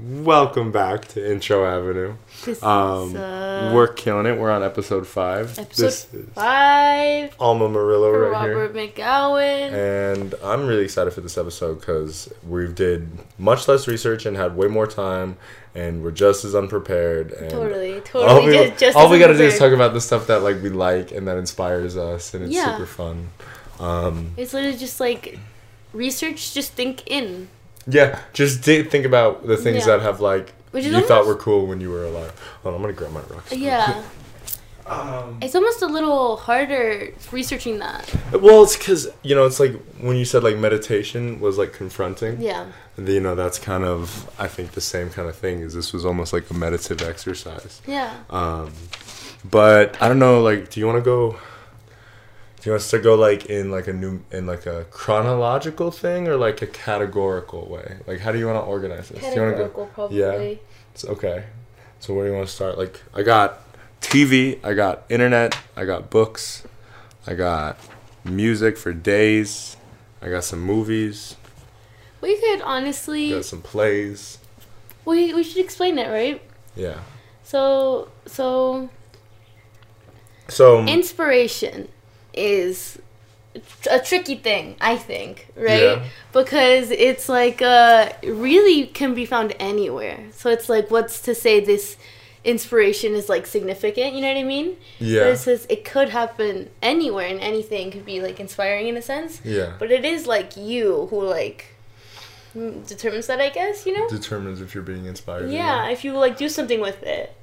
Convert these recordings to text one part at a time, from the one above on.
Welcome back to Intro Avenue. This Um, is uh, We're killing it. We're on episode five. episode this is five Alma Murillo right here. Robert McGowan. And I'm really excited for this episode because we did much less research and had way more time, and we're just as unprepared. And totally, all totally. we, just, just all we gotta do is talk about the stuff that like we like and that inspires us, and it's Yeah. super fun. Um, It's literally just like research. Just think in, yeah, just di- think about the things Yeah. that have like which you thought almost were cool when you were alive. Hold on, I'm gonna grab my rocks. yeah. Um, It's almost a little harder researching that. well, it's because you know, it's like when you said like meditation was like confronting. Yeah. You know, that's kind of I think the same kind of thing. Is this was almost like a meditative exercise. Yeah. Um, but I don't know. Like, do you want to go? Do you want us to go like in like a new in like a chronological thing or like a categorical way? Like, how do you want to organize this? You go? Categorical, probably. Yeah. It's okay. So where do you want to start? Like, I got TV, I got internet, I got books, I got music for days, I got some movies, We could honestly. got some plays. We we should explain it, right? Yeah. So so So inspiration is a tricky thing i think right? Yeah. because it's like uh really can be found anywhere. So it's like what's to say this inspiration is like significant you know what i mean? Yeah, it says it could happen anywhere and anything could be like inspiring in a sense. Yeah. but it is like you who like determines that i guess you know? Determines if you're being inspired. yeah if you like do something with it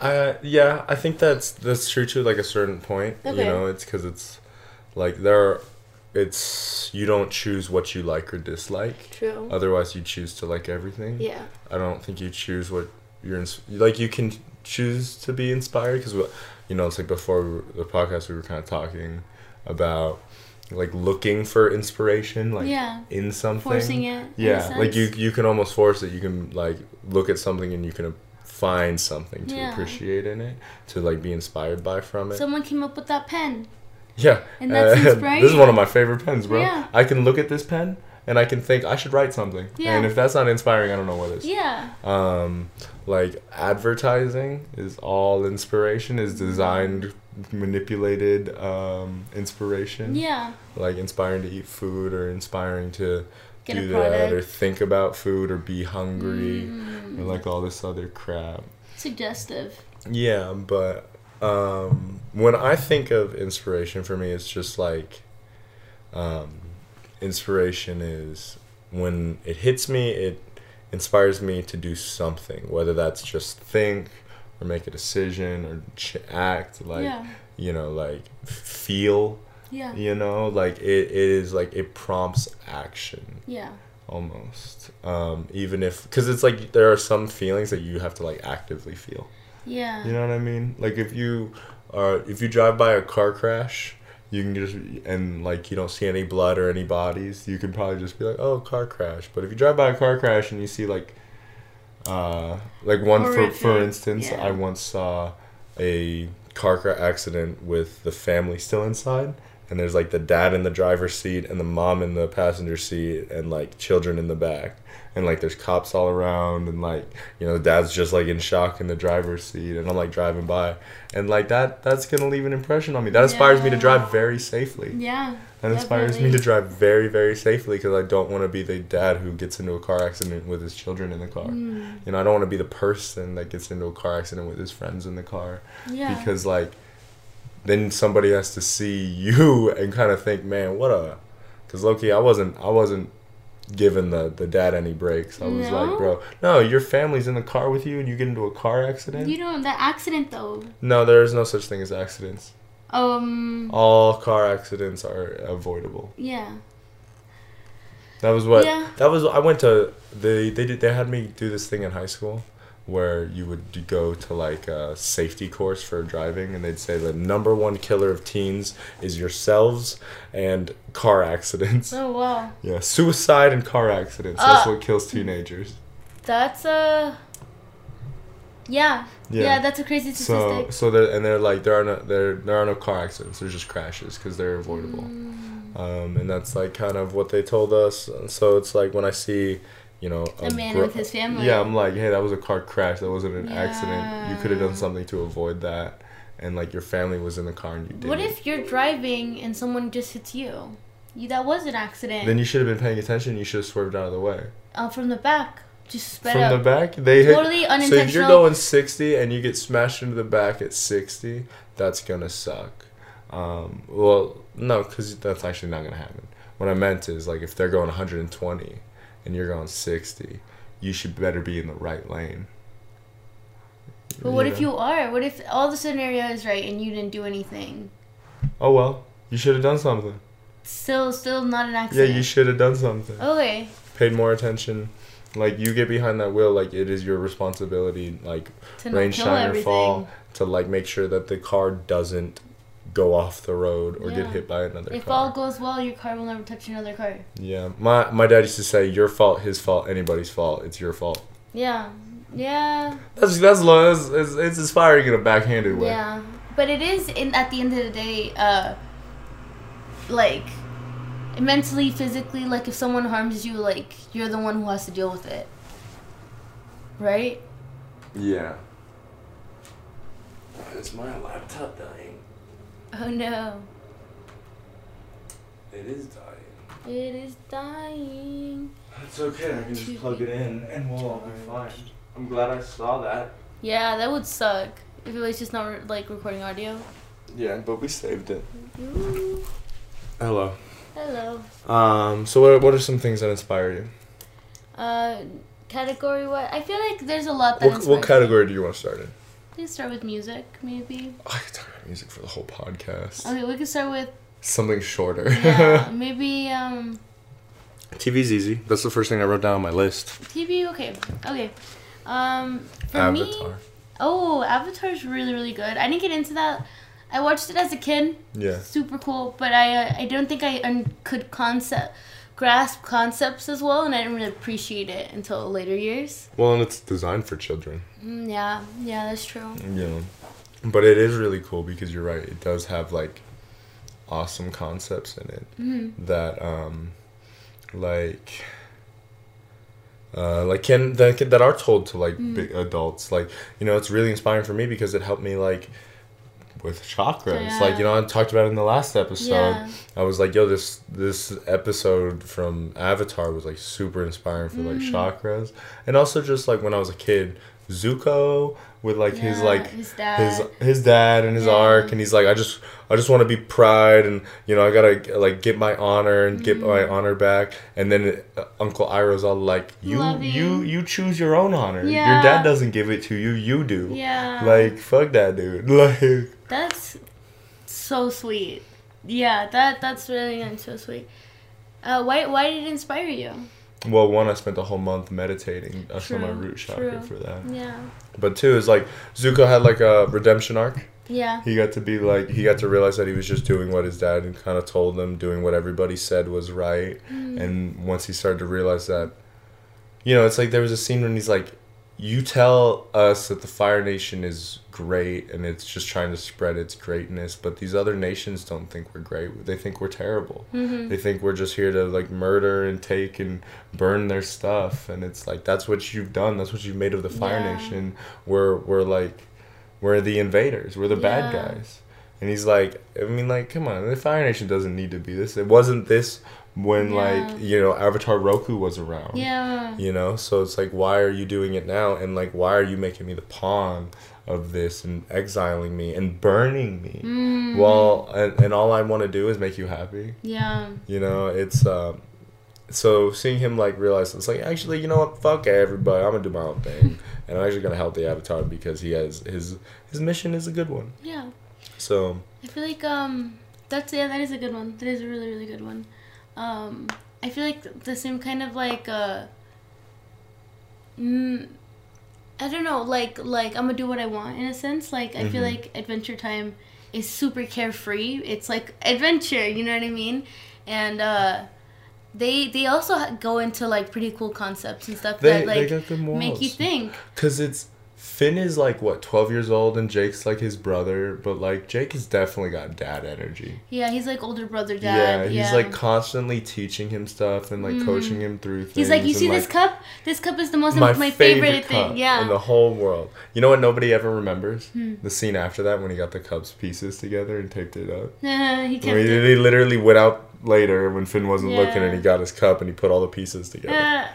Uh, yeah, I think that's that's true to like a certain point. Okay. You know, it's because it's like there, are, it's you don't choose what you like or dislike. true Otherwise, you choose to like everything. yeah I don't think you choose what you're ins- like. You can choose to be inspired because, you know, it's like before we were, the podcast we were kind of talking about like looking for inspiration, like yeah in something. forcing it Yeah, like you you can almost force it. You can like look at something and you can find something to Yeah. appreciate in it, to like be inspired by from it. someone came up with that pen yeah, And that's Uh, inspiring. this is one of my favorite pens, bro. Yeah. I can look at this pen and I can think I should write something. Yeah. And if that's not inspiring, I don't know what is. yeah Um, like advertising is all inspiration. Is designed, manipulated um, inspiration. yeah Like inspiring to eat food or inspiring to Get a do that or think about food or be hungry Mm. or like all this other crap. suggestive Yeah, but um, when I think of inspiration, for me, it's just like um, inspiration is when it hits me, it inspires me to do something, whether that's just think or make a decision or ch- act, like yeah you know, like feel. Yeah You know, like it, it is like it prompts action yeah almost. Um, even if because it's like there are some feelings that you have to like actively feel. yeah You know what I mean? Like if you are if you drive by a car crash, you can just and like you don't see any blood or any bodies, you can probably just be like, "Oh, car crash." But if you drive by a car crash and you see like uh like one for for instance, yeah. I once saw a car crash accident with the family still inside and there's like the dad in the driver's seat and the mom in the passenger seat and like children in the back. And like there's cops all around and like you know dad's just like in shock in the driver's seat and i'm like driving by. And like that that's gonna leave an impression on me. That inspires me to drive very safely. Yeah that inspires me to drive very very safely because i don't want to be the dad who gets into a car accident with his children in the car. Mm, you know i don't want to be the person that gets into a car accident with his friends in the car yeah. because like then somebody has to see you and kind of think man what a because loki i wasn't i wasn't giving the the dad any breaks. I was No? like bro no your family's in the car with you and you get into a car accident? You know that accident though. No there is no such thing as accidents. Um all car accidents are avoidable. Yeah. That was what Yeah. that was i went to they they did they had me do this thing in high school where you would go to like a safety course for driving and they'd say the number one killer of teens is yourselves and car accidents oh wow yeah suicide and car accidents that's Uh. what kills teenagers that's a yeah Yeah. yeah, that's a crazy so statistic so they're, and they're like there are no there there are no car accidents there's just crashes because they're avoidable Mm, um, and that's like kind of what they told us. And So it's like when I see you know, A man gr- with his family. Yeah, I'm like, hey, that was a car crash. That wasn't an accident. You could have done something to avoid that. And like your family was in the car and you did. What if you're driving and someone just hits you? you that was an accident. Then you should have been paying attention. You should have swerved out of the way. uh, from the back, just sped From up. the back, they Totally hit. So if you're going 60 and you get smashed into the back at 60, that's gonna suck. Um, well, no, because that's actually not gonna happen. What I meant is like if they're going 120 and you're going 60, you should better be in the right lane. But what if you are? What if all the scenario is right and you didn't do anything? Oh well, you should have done something. Still, still not an accident. Yeah, you should have done something. Okay. Paid more attention. Like you get behind that wheel, like it is your responsibility. Like To rain, shine, or fall, to like make sure that the car doesn't go off the road or get hit by another If car. If all goes well, your car will never touch another car. yeah, my my dad used to say, "Your fault, his fault, anybody's fault. It's your fault." Yeah. Yeah. That's that's low. It's, it's, it's inspiring in a backhanded way. Yeah. But it is in at the end of the day, uh like mentally, physically, like if someone harms you, like you're the one who has to deal with it. Right? Yeah. Is my laptop dying? Oh no. It is dying. It is dying. It's okay. I can just plug it in, and we'll all be fine. I'm glad I saw that. Yeah, that would suck if it was just not re- like recording audio. Yeah, but we saved it. Ooh. Hello. Hello. Um. So what what are some things that inspire you? Uh, category what? I feel like there's a lot that. What, what category do you want to start in? Me. We can start with music, maybe. Oh, I could talk about music for the whole podcast. Okay, we can start with Something shorter. yeah, maybe um TV's easy. That's the first thing I wrote down on my list. TV. Okay, okay. Um, for me, oh, Avatar's really really good. I didn't get into that. I watched it as a kid. Yeah. Super cool, but I uh, I don't think I un- could concept grasp concepts as well, and I didn't really appreciate it until later years. Well, and it's designed for children. Mm, yeah, yeah, that's true. Yeah. But it is really cool because you're right. It does have like awesome concepts in it hmm that um like uh, like can that that are told to like Mm. big adults like you know it's really inspiring for me because it helped me like with chakras like you know I talked about it in the last episode Yeah. I was like yo this this episode from Avatar was like super inspiring for like Mm. chakras and also just like when I was a kid Zuko with like his like his dad. his his dad and his Yeah. arc and he's like i just i just want to be pride and you know i gotta like get my honor and get my Mm. honor back and then uh, uncle iroh's all like you Loving. you you choose your own honor your dad doesn't give it to you you do yeah. like fuck that dude like That's so sweet. Yeah, that that's really uh, so sweet. Uh, why why did it inspire you? well one i spent a whole month meditating i saw my root chakra true. for that Yeah. But two is like zuko had like a redemption arc Yeah. he got to be like he got to realize that he was just doing what his dad kind of told him doing what everybody said was right Mm. and once he started to realize that you know it's like there was a scene when he's like you tell us that the fire nation is great and it's just trying to spread its greatness but these other nations don't think we're great. They think we're terrible. Mhm. they think we're just here to like murder and take and burn their stuff and it's like that's what you've done. That's what you've made of the fire Yeah. nation. We're we're like we're the invaders. We're the bad guys. And he's like i mean like come on. The fire nation doesn't need to be this. It wasn't this when Yeah. like you know avatar roku was around. Yeah. you know? So it's like why are you doing it now? And like why are you making me the pawn of this and exiling me and burning me Mm. well and, and all i want to do is make you happy Yeah. you know, it's um so seeing him like realize it's like actually, you know what, fuck everybody, I'm gonna do my own thing. and I'm actually gonna help the Avatar because he has his his mission is a good one. Yeah. So I feel like um that's yeah that is a good one. That is a really really good one. Um, I feel like the same kind of like uh. Mm, I don't know, like like I'm gonna do what I want in a sense. Like I feel Mhm. like Adventure Time is super carefree. It's like adventure, you know what I mean? And uh, they they also go into like pretty cool concepts and stuff they that like got good morals. make you think. Cause it's Finn is like what twelve years old, and Jake's like his brother, but like Jake has definitely got dad energy. Yeah, he's like older brother dad. yeah, he's like constantly teaching him stuff and like coaching him through things. He's like, you and, see this cup? This cup is the most my, my, favorite, favorite, cup thing. Yeah. in the whole world. You know what nobody ever remembers? Hmm. The scene after that when he got the cups pieces together and taped it up. Yeah, he kept When he, it. literally went out later when Finn wasn't looking and he got his cup and he put all the pieces together. Uh,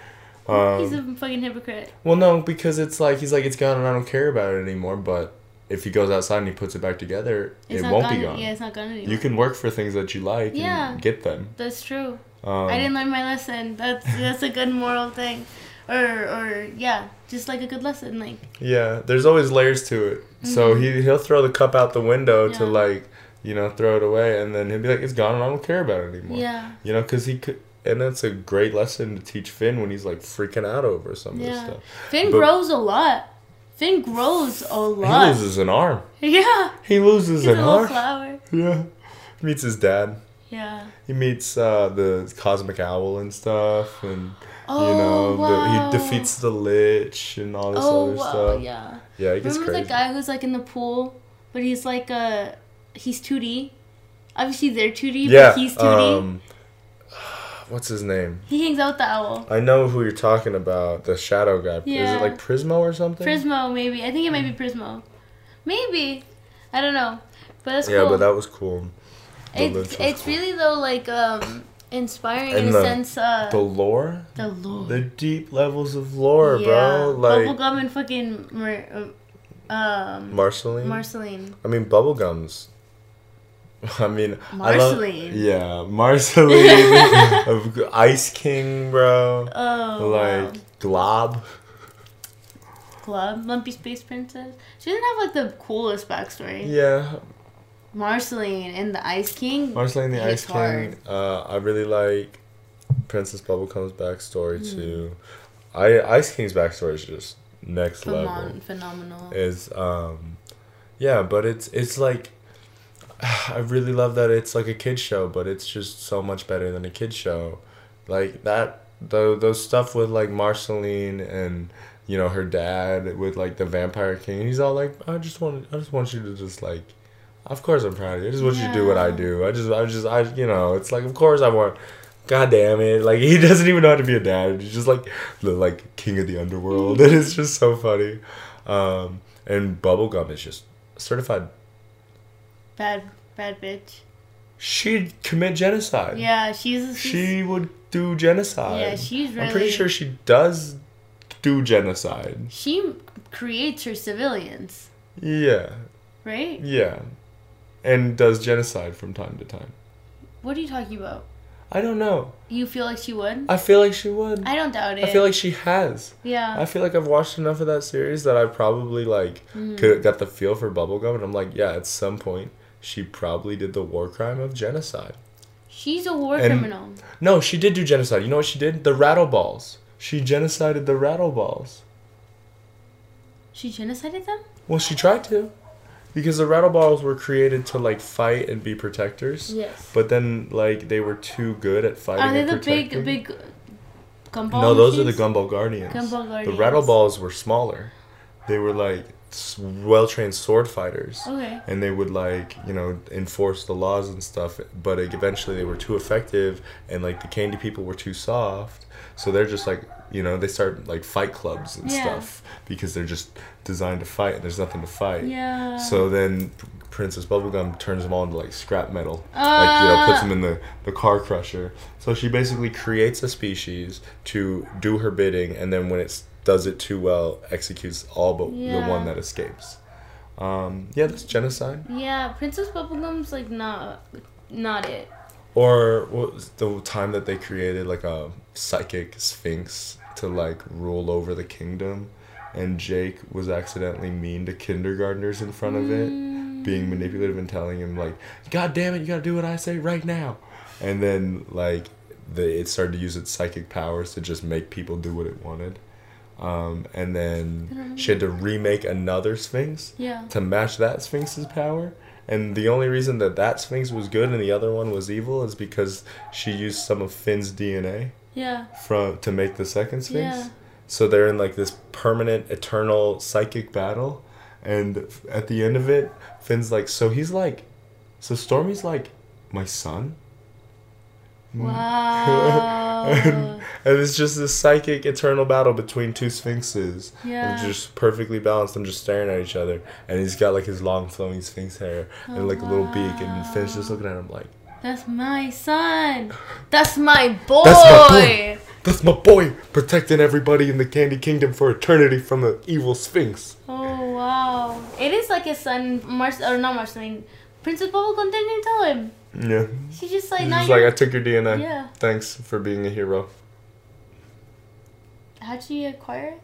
Um, he's a fucking hypocrite. well, no, because it's like he's like it's gone and I don't care about it anymore. But if he goes outside and he puts it back together, It's it won't gone, be gone. Yeah, it's not gone anymore. You can work for things that you like Yeah. and get them. That's true. Um, I didn't learn my lesson. That's that's a good moral thing, or or yeah, just like a good lesson. Like Yeah, there's always layers to it. So he he'll throw the cup out the window to Mm-hmm. Like you know throw it away, and then he'll be like, "It's gone, and I don't care about it anymore." yeah, You know, because he could, and that's a great lesson to teach Finn when he's like freaking out over some of this stuff. Finn But- grows a lot. Finn grows a lot. He loses an arm. Yeah, He loses he's an arm. flower. Yeah. He meets his dad. Yeah. He meets uh, the cosmic owl and stuff, and Oh you know wow. the, he defeats the lich and all this Oh other wow, stuff. yeah. Yeah, it gets Remember crazy. the guy who's like in the pool, but he's like uh he's 2D. Obviously they're 2D, yeah. but he's 2D. Um, what's his name? he hangs out with the owl. I know who you're talking about. The shadow guy. Yeah. Is it like Prismo or something? Prismo, maybe. I think it might be Prismo. Maybe. I don't know. But that's Yeah, cool. but that was cool. The it's it's cool. really though like um inspiring And in the- a sense. Uh, the lore, the lore. the deep levels of lore, yeah. bro. Like bubblegum and fucking Mar- uh, um Marceline. Marceline. I mean, bubblegums. I mean, I love. Marceline. Yeah, Marceline of Ice King, bro. Oh, like wow. Glob. Club, Lumpy Space Princess. She doesn't have like the coolest backstory. Yeah, Marceline and the Ice King. Marceline and the Ice King. Uh, I really like Princess Bubblegum's backstory Hmm. too. I Ice King's backstory is just next level. Phenomenal. Is um, yeah, but it's it's like I really love that it's like a kid show, but it's just so much better than a kid show. Like that, the those stuff with like Marceline and you know her dad with like the Vampire King. He's all like, I just want, I just want you to just like, of course I'm proud of you. I just want you to do what I do. I just, I just, I, you know, it's like, of course I want. God damn it! Like he doesn't even know how to be a dad. He's just like the like king of the underworld, and it's just so funny. Um, and Bubblegum is just certified. Bad, bad bitch. She'd commit genocide. Yeah, she's. she's She would do genocide. Yeah, she's I'm pretty sure she does do genocide. she creates her civilians, Yeah, right? yeah, and does genocide from time to time. What are you talking about? I don't know. You feel like she would? I feel like she would. I don't doubt it. I feel like she has. yeah. I feel like I've watched enough of that series that I probably like Mm. could got the feel for Bubblegum, and I'm like, yeah, at some point she probably did the war crime of genocide. she's a war And- criminal. No, she did do genocide. You know what she did? The rattle balls. She genocided the rattle balls. She genocided them? Well, she tried to, because the rattle balls were created to like fight and be protectors. Yes. But then, like, they were too good at fighting. Are they the big, protecting. big gumball? No, those are the gumball guardians. Gumball The Guardians. rattle balls were smaller. They were like well trained sword fighters. Okay. And they would like you know enforce the laws and stuff, but eventually they were too effective, and like the candy people were too soft. So they're just like you know they start like fight clubs and Yeah. stuff because they're just designed to fight and there's nothing to fight. Yeah. So then Princess Bubblegum turns them all into like scrap metal. like, you know, puts Ah. them in the, the car crusher. So she basically creates a species to do her bidding, and then when it s- does it too well, executes all but the one that escapes. Um, yeah, that's genocide. Yeah, Princess Bubblegum's like not, not it. Or what was the time that they created like a psychic sphinx to like rule over the kingdom, and Jake was accidentally mean to kindergartners in front of it, being manipulative and telling him like, "God damn it, you gotta do what I say right now," and then like the it started to use its psychic powers to just make people do what it wanted. Um, and then she had to remake another sphinx Yeah. to match that Sphinx's power. And the only reason that that Sphinx was good and the other one was evil is because she used some of Finn's DNA Yeah. from to make the second Sphinx. Yeah. So they're in like this permanent, eternal psychic battle, and at the end of it, Finn's like, so he's like, so Stormo's like my son. Wow. and, and it's just this psychic eternal battle between two sphinxes. Yeah. And just perfectly balanced. I'm just staring at each other. And he's got like his long flowing sphinx hair and like a little beak. And Finn's just looking at him like, That's my son. That's my boy. That's my boy. That's my boy protecting everybody in the Candy Kingdom for eternity from the evil sphinx. Oh wow! It is like his son, Mars or not Marceline. Princess Bubblegum didn't even tell him. Yeah. She's just like He's not just like, I took your DNA. Yeah. Thanks for being a hero. How'd she acquire it?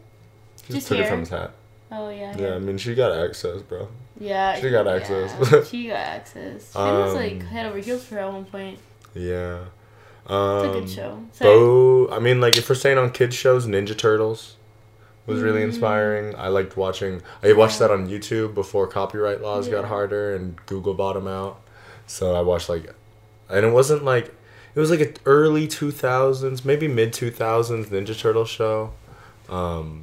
Just, Just took it from his hat. Oh yeah. Yeah, I mean, she got access, bro. Yeah. She got yeah, access. she got access. Finn was like Um, head over heels for her at one point. Yeah. It's Um, a good show. Sorry. Bo, I mean, like if we're staying on kids shows, Ninja Turtles was really Mm. inspiring. I liked watching. I watched Yeah. that on YouTube before copyright laws got harder and Google bought them out. So I watched like, and it wasn't like, it was like an early two thousands, maybe mid two thousands Ninja Turtle show. Um,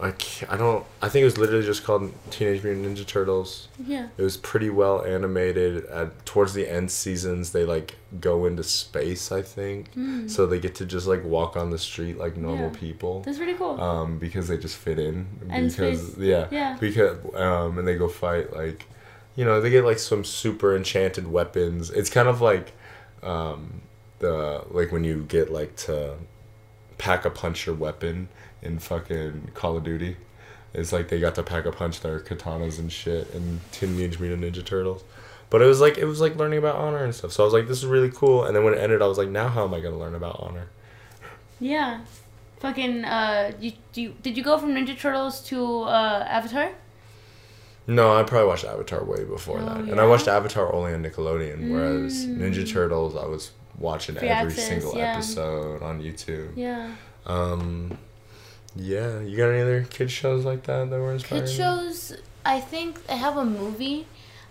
I I don't. I think it was literally just called Teenage Mutant Ninja Turtles. Yeah. It was pretty well animated. At towards the end seasons, they like go into space. I think Mm. so they get to just like walk on the street like normal Yeah. people. That's pretty cool. Um, because they just fit in. And because space. yeah, Yeah. Because um, and they go fight like, you know, they get like some super enchanted weapons. It's kind of like, um, the like when you get like to pack a punch your weapon in fucking Call of Duty. It's like they got to pack a punch their katanas and shit and Teenage Mutant Ninja Turtles. But it was like it was like learning about honor and stuff. So I was like, this is really cool. And then when it ended, I was like, now how am I gonna learn about honor? yeah. Fucking uh, you, you did you go from Ninja Turtles to uh Avatar? No, I probably watched Avatar way before Oh, that, and I watched Avatar only on Nickelodeon. Whereas Mm. Ninja Turtles, I was watching Free every access, single yeah. episode on YouTube. Yeah. Um, yeah, you got any other kid shows like that that were inspiring? Kid shows, I think I have a movie.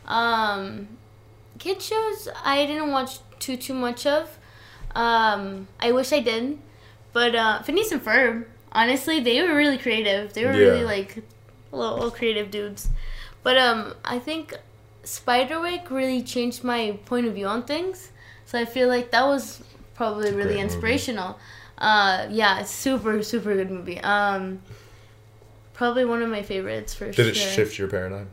Um, kid shows, I didn't watch too too much of. Um, I wish I did, but uh, Phineas and Ferb, honestly, they were really creative. They were really like little, little creative dudes. But um, I think Spiderwick really changed my point of view on things. So I feel like that was probably really inspirational. Uh, yeah, it's super super good movie. Um, probably one of my favorites for Did sure. it shift your paradigm?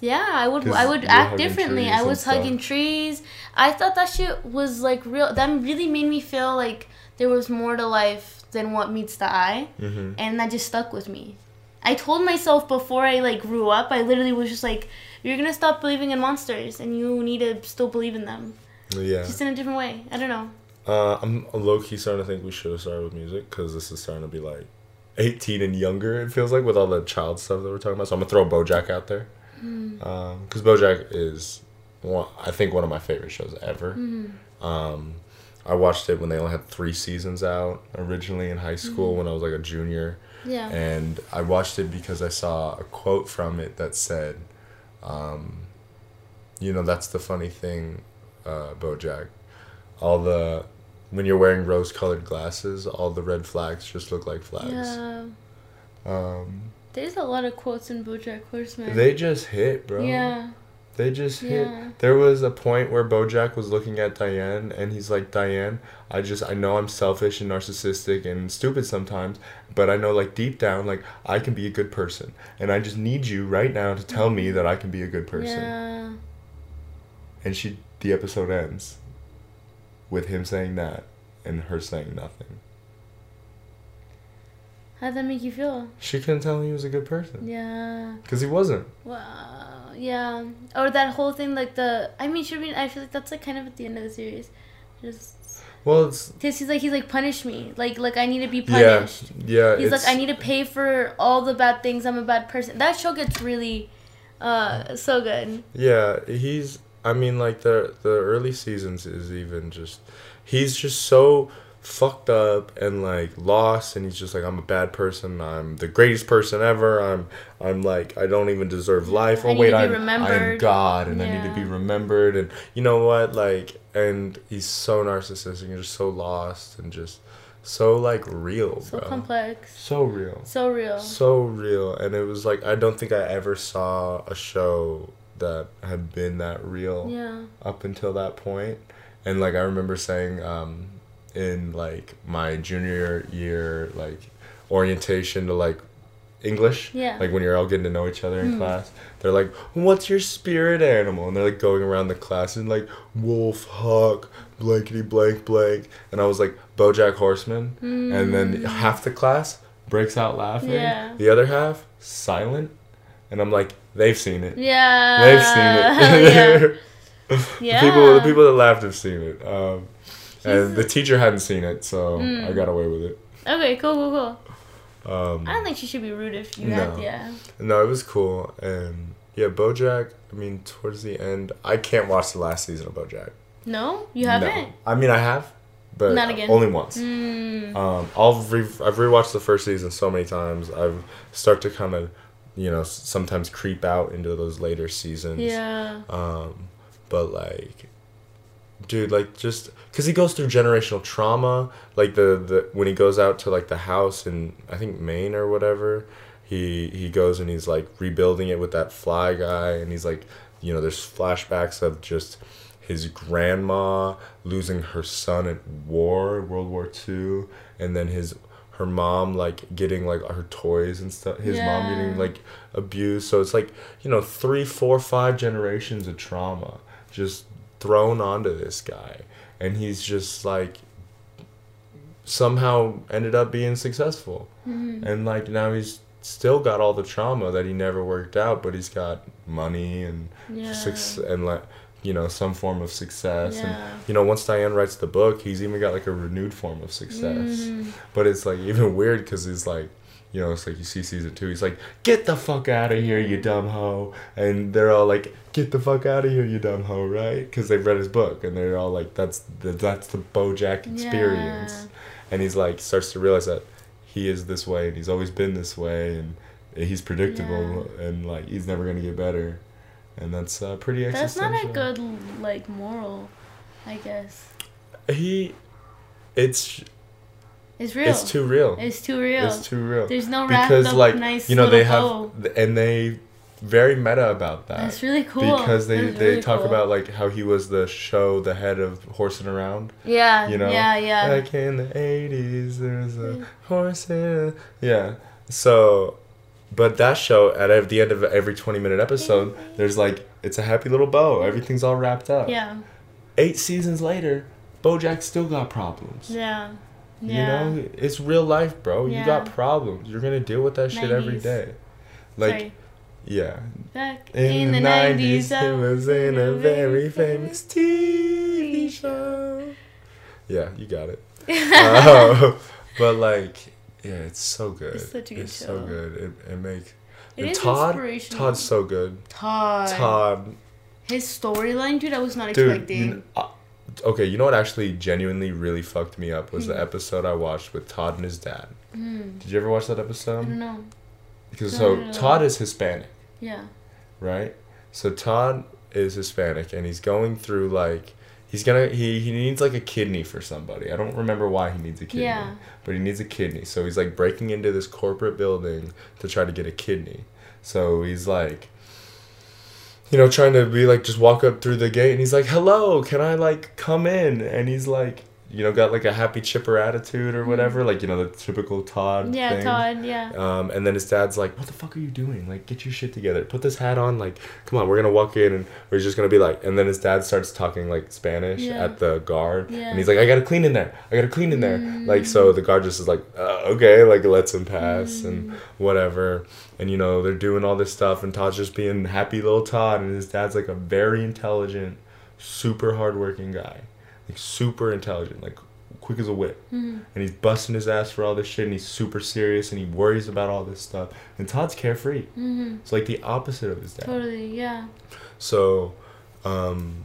Yeah, I would I would act differently. I was stuff. hugging trees. I thought that shit was like real. That really made me feel like there was more to life than what meets the eye, Mm-hmm. and that just stuck with me. I told myself before I like grew up, I literally was just like, "You're gonna stop believing in monsters, and you need to still believe in them, Yeah. just in a different way." I don't know. Uh, I'm low key starting to think we should have started with music because this is starting to be like 18 and younger. It feels like with all the child stuff that we're talking about. So I'm gonna throw BoJack out there because BoJack is one, I think one of my favorite shows ever. Um, I watched it when they only had three seasons out originally in high school when I was like a junior, Yeah. and I watched it because I saw a quote from it that said, um, "You know, that's the funny thing, uh, BoJack. All the when you're wearing rose-colored glasses, all the red flags just look like flags. Yeah. Um, There's a lot of quotes in BoJack Horseman. they just hit, bro. Yeah. They just Yeah. hit. There was a point where Bojack was looking at Diane and he's like, Diane, I just I know I'm selfish and narcissistic and stupid sometimes, but I know like deep down like I can be a good person. And I just need you right now to tell me that I can be a good person. Yeah. And she the episode ends with him saying that and her saying nothing. How'd that make you feel? She couldn't tell him he was a good person Yeah. because he wasn't. Wow. Yeah. Or that whole thing, like the. I mean, should be. I feel like that's like kind of at the end of the series. Just. Well, it's Cause he's like he's like punish me like like I need to be punished. yeah. yeah. He's like I need to pay for all the bad things. I'm a bad person. That show gets really, uh, so good. Yeah, he's. I mean, like the the early seasons is even just. He's just so fucked up and like lost, and he's just like, I'm a bad person. I'm the greatest person ever. I'm. I'm like, I don't even deserve life. Oh need wait, I'm. I'm. God, and I need to be remembered. And you know what? Like, and he's so narcissistic and just so lost, and just so like real, So bro. complex. So real. So real. So real, and it was like I don't think I ever saw a show that had been that real Yeah. up until that. And like I remember saying um, in like my junior year like orientation to like English, Yeah. like when you're all getting to know each other in Mm. class, they're like, "What's your spirit animal?" And they're like going around the class and like wolf, hawk, blankety blank blank, and I was like BoJack Horseman, and then Mm. half the class breaks out laughing, Yeah. the other half silent, and I'm like, they've seen it. Yeah. They've seen it. yeah. The Yeah. people, the people that laughed have seen it. Um, and the teacher hadn't seen it, so Mm. I got away with it. Okay, cool, cool, cool. Um, I don't think she should be rude if you No. had, yeah. no, it was cool, and yeah, BoJack. I mean, towards the end, I can't watch the last season of BoJack. No? You haven't? No. I mean, I have, but Not again. only once. Mm. Um, I'll re- I've rewatched the first season so many times. I've start to kind of, you know, sometimes creep out into those later seasons. Yeah. Um, but like, dude, like just because he goes through generational trauma, like the the when he goes out to like the house in I think Maine or whatever, he he goes and he's like rebuilding it with that fly guy, and he's like, you know, there's flashbacks of just his grandma losing her son at war, World War Two, and then his her mom like getting like her toys and stuff his mom Yeah. getting like abused so it's like you know three four five generations of trauma just thrown onto this guy and he's just like somehow ended up being successful Mhm. and like now he's still got all the trauma that he never worked out but he's got money and Yeah. suc- and like you know some form of success and you know once diane writes the book he's even got like a renewed form of success Mhm. but it's like even weird because he's like you know it's like you see season two he's like get the fuck out of here you dumb hoe. And they're all like get the fuck out of here you dumb hoe right? Because they've read his book and they're all like that's the that's the bojack experience. Yeah. and he's like starts to realize that he is this way and he's always been this way and he's predictable and like he's never gonna get better. And that's uh, pretty That's not a good, like, moral, I guess. he it's It's real. it's too real It's too real. it's too real There's no wrapped because up like nice you know they have bow. and they very meta about that That's really cool. because they That's they really talk cool. about like how he was the show the head of horsing around Yeah, you know yeah, yeah. like in the 80s there's a horse in yeah so but that show at the end of every 20 minute episode there's like it's a happy little bow everything's all wrapped up yeah, eight seasons later bojack still got problems yeah, you know it's real life bro you got problems you're gonna deal with that shit every day. like Sorry. yeah Back in, the, 90s, it was in a very famous TV show. Yeah, you got it. Uh, but like, yeah, it's so good. It's such a good so show. good. It, it makes It and Todd. inspirational. Todd's so good. Todd. Todd, His storyline, dude, I was not dude. expecting. Kn- uh, okay, you know what actually genuinely really fucked me up was the Hmm. episode I watched with Todd and his dad. Hmm. Did you ever watch that episode? don't. Because No, so no, no. Todd is Hispanic. Yeah. right? So Todd is Hispanic and he's going through like he's gonna he, he needs like a kidney for somebody. I don't remember why he needs a kidney. Yeah. But he needs a kidney. So he's like breaking into this corporate building to try to get a kidney. So he's like you know, trying to be like just walk up through the gate and he's like, Hello, can I like come in? And he's like you know, got like a happy chipper attitude or whatever, like, you know, the typical Todd Mm. Yeah, thing. Todd, yeah. Um, and then his dad's like, "What the fuck are you doing? Like, get your shit together. Put this hat on. Like, come on, we're gonna walk in and we're just gonna be like." And then his dad starts talking like Spanish Yeah. at the guard, Yeah. and he's like, "I gotta clean in there. I gotta clean in there." Mm. Like, so the guard just is like, uh, "Okay," like lets him pass and Mm. whatever. And you know they're doing all this stuff, and Todd's just being happy little Todd, and his dad's like a very intelligent, super hardworking guy, like super intelligent, like quick as a whip. Mhm. and he's busting his ass for all this shit and he's super serious and he worries about all this stuff. And todd's carefree. Mhm. it's like the opposite of his dad. Totally, yeah. so um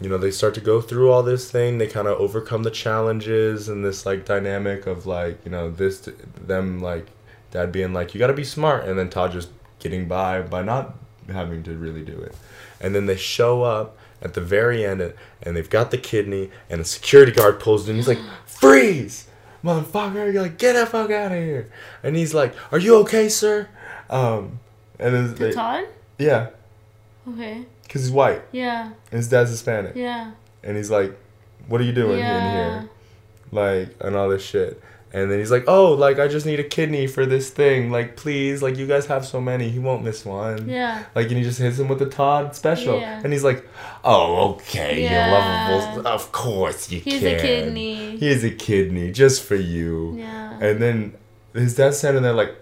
you know they start to go through all this thing. They kind of overcome the challenges and this like dynamic of like you know this them like dad being like you got to be smart. And then todd just getting by by not having to really do it. And then they show up at the very end and, and they've got the kidney and a security guard pulls in he's like freeze motherfucker, you're like, get the fuck out of here. And he's like, are you okay, sir? Um, and then they, Todd? yeah, Okay. because he's white Yeah. and his dad's Hispanic. Yeah. And he's like, what are you doing yeah. in here? Like, and all this shit. And then he's like, oh, like, I just need a kidney for this thing. Like, please, like, you guys have so many. He won't miss one. Yeah. Like, and he just hits him with the Todd special. Yeah. And he's like, oh, okay, Yeah. you're lovable. Of course you can. He's a kidney. Here's a kidney just for you. Yeah. And then his dad's standing there like,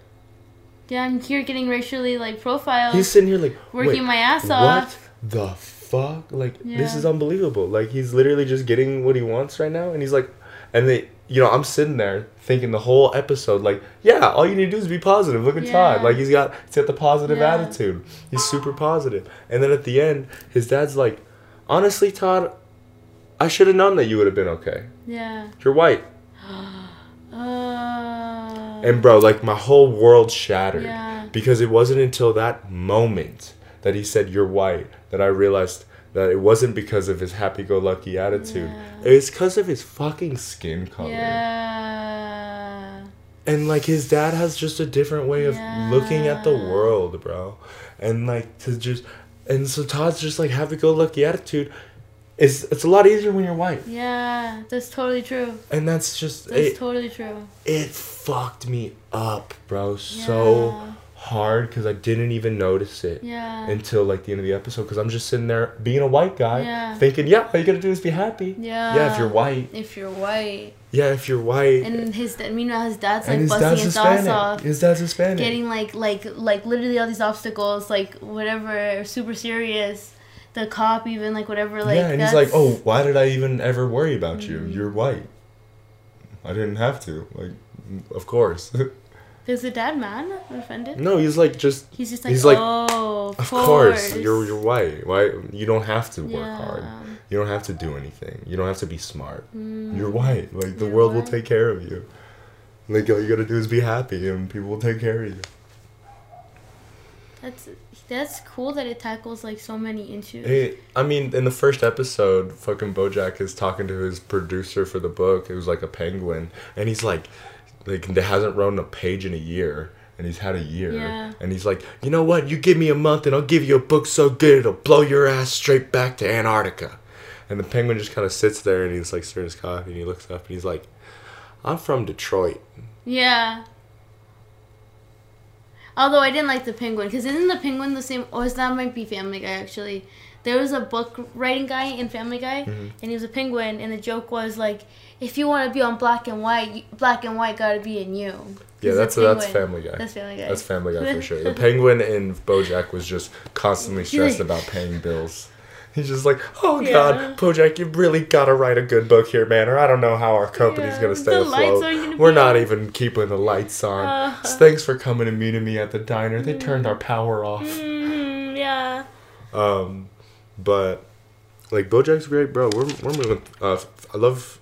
Yeah, I'm here getting racially like profiled. he's sitting here like, working my ass what off. the fuck? Like, this is unbelievable. Like, he's literally just getting what he wants right now. And he's like, and they, you know, I'm sitting there thinking the whole episode, like, yeah, all you need to do is be positive. Look at Todd. Like, he's got, he's got the positive Yeah. attitude. He's super positive. And then at the end, his dad's like, honestly, Todd, I should have known that you would have been okay. Yeah. You're white. Uh, And bro, like my whole world shattered Yeah. because it wasn't until that moment that he said you're white that I realized that it wasn't because of his happy-go-lucky attitude. Yeah. was because of his fucking skin color. yeah. And like his dad has just a different way of looking at the world, bro. And like to just and so Todd's just like happy-go-lucky attitude. It's it's a lot easier when you're white. Yeah. That's totally true. And that's just That's it, totally true. it fucked me up, bro, so Yeah. Hard because I didn't even notice it Yeah. until like the end of the episode because I'm just sitting there being a white guy, Yeah. thinking, yeah, all you gotta do is be happy. yeah. Yeah, if you're white. If you're white. Yeah, if you're white. And his dad, meanwhile, his dad's like his busting dad's his ass off. His dad's Hispanic. getting like like like literally all these obstacles like whatever super serious the cop even like whatever like yeah, and he's like, oh, why did I even ever worry about you? Mm. You're white. I didn't have to. Like, of course. is the dad mad or offended no, he's like just. he's just like He's like, oh of, Of course, you're you're white. Why you don't have to work Yeah. hard. You don't have to do anything. You don't have to be smart. Mm. You're white. Like the You're world will take care of you. Like all you gotta do is be happy, and people will take care of you. that's that's cool that it tackles like so many issues Hey, I mean, in the first episode, fucking BoJack is talking to his producer for the book. It was like a penguin, and he's like, like they hasn't written a page in a year, and he's had a year, Yeah. and he's like, you know what? You give me a month, and I'll give you a book so good it'll blow your ass straight back to Antarctica. And the penguin just kind of sits there, and he's like stirring his coffee, and he looks up, and he's like, I'm from Detroit. yeah although i didn't like the penguin because isn't the penguin the same oh, or is that might be family guy actually there was a book writing guy in family guy Mm-hmm. and he was a penguin and the joke was like if you want to be on black and white black and white gotta be in you Yeah, that's that's. Family Guy. that's family guy That's Family Guy for sure. The penguin in BoJack was just constantly stressed about paying bills. He's just like, oh Yeah. god, BoJack, you really gotta write a good book here, man, or I don't know how our company's Yeah, gonna stay afloat. gonna We're not on." even keeping the lights on. Uh. Thanks for coming and meeting me at the diner. They turned our power off. Mhm, yeah Um, but like BoJack's great, bro. We're we're moving. Uh, I love.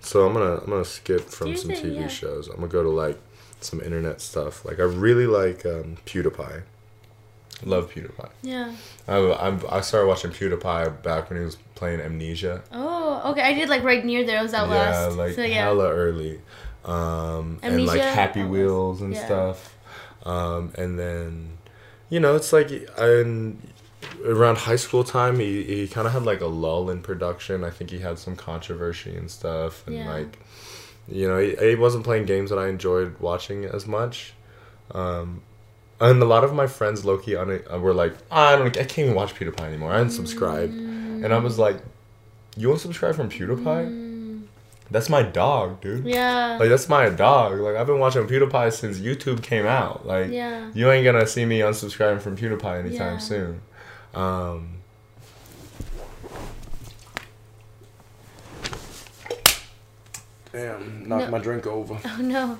So I'm gonna I'm gonna skip from some TV yeah. shows. I'm gonna go to like some internet stuff. Like I really like um, PewDiePie. Love PewDiePie. yeah I, I'm, I started watching PewDiePie back when he was playing Amnesia. oh okay i did like right near there it was out yeah, last like so yeah hella early. Um, and like Happy I was- Wheels and yeah. stuff. Um, and then, you know, it's like in, around high school time, he, he kind of had like a lull in production. I think he had some controversy and stuff. And Yeah. like, you know, he, he wasn't playing games that I enjoyed watching as much. Um, and a lot of my friends, Loki, on it, uh, were like, I don't, I can't even watch PewDiePie anymore. I unsubscribed, and I was like, you unsubscribe from PewDiePie? That's my dog, dude. Mm. yeah Like that's my dog. Like I've been watching PewDiePie since YouTube came out. Like yeah you ain't gonna see me unsubscribing from PewDiePie anytime Yeah. soon. Um, damn, knocked No. my drink over. Oh no,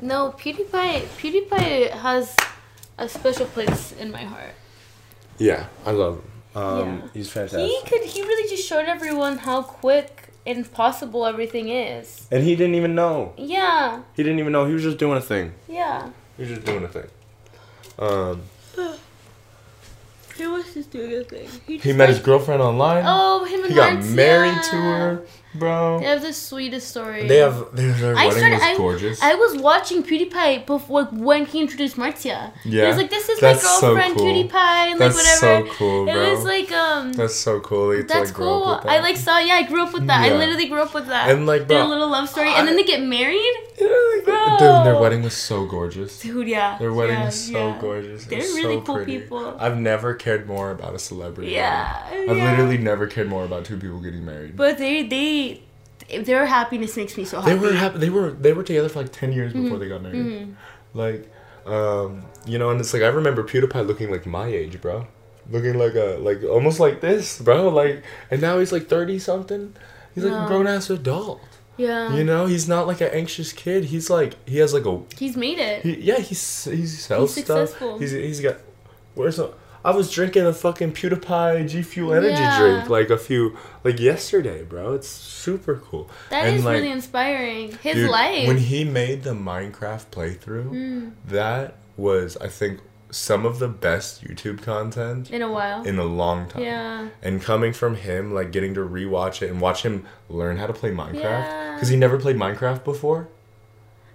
no PewDiePie. PewDiePie has a special place in my heart. Yeah, I love him. Um, Yeah. he's fantastic. He could. He really just showed everyone how quick and possible everything is. and he didn't even know. Yeah, He didn't even know. He was just doing a thing. yeah. He was just doing a thing. Um, He was just doing a thing. he just met his girlfriend online. Oh, him and he got married yeah. to her. Bro. They have the sweetest story. They have their, their I wedding started. was I, gorgeous. I was watching PewDiePie before when he introduced Marzia. Yeah, He was like, "This is that's my so girlfriend, cool. PewDiePie," and That's like whatever. so cool, bro. It was like um. That's so cool. They get to, That's like, grow up cool. with that. I like saw. Yeah, I grew up with that. Yeah. I literally grew up with that. And, like, their little love story, I- and then they get married. Yeah, like, Bro. Dude, their wedding was so gorgeous. Dude, yeah. Their wedding yeah, was so yeah. gorgeous. It They're was really so cool pretty. people. I've never cared more about a celebrity. Yeah. wedding. I've yeah. literally never cared more about two people getting married. But they they their happiness makes me so happy. they were happy. They were they were together for like ten years Mm-hmm. before they got married. Like, um, you know, and it's like I remember PewDiePie looking like my age, bro. Looking like a like almost like this, bro. Like, and now he's like thirty something. He's like a grown ass adult. Yeah. You know, he's not like an anxious kid. He's like he has like a He's made it. he, yeah. He's he sells He's stuff. successful. He's he's got where's the. I was drinking a fucking PewDiePie G Fuel energy Yeah. drink like a few like yesterday, bro. It's super cool. That And, is like, really inspiring. His Dude, life. When he made the Minecraft playthrough, Mm. that was, I think, some of the best YouTube content in a while. in a long time. yeah. And coming from him, like getting to rewatch it and watch him learn how to play Minecraft, Yeah. because he never played Minecraft before,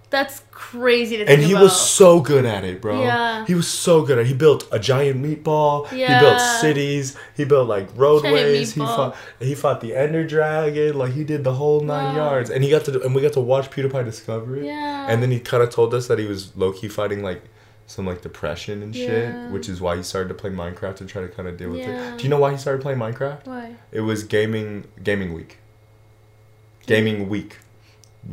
That's crazy to think and he about. was so good at it, bro. Yeah. He was so good at. it. He built a giant meatball. Yeah. He built cities. He built like roadways. He fought. He fought the Ender Dragon. Like he did the whole nine Wow. yards, and he got to and we got to watch PewDiePie discover it. Yeah. And then he kind of told us that he was low key fighting like some like depression and shit, Yeah. which is why he started to play Minecraft to try to kind of deal with Yeah. it. Do you know why he started playing Minecraft? Why? It was gaming gaming week. Gaming week,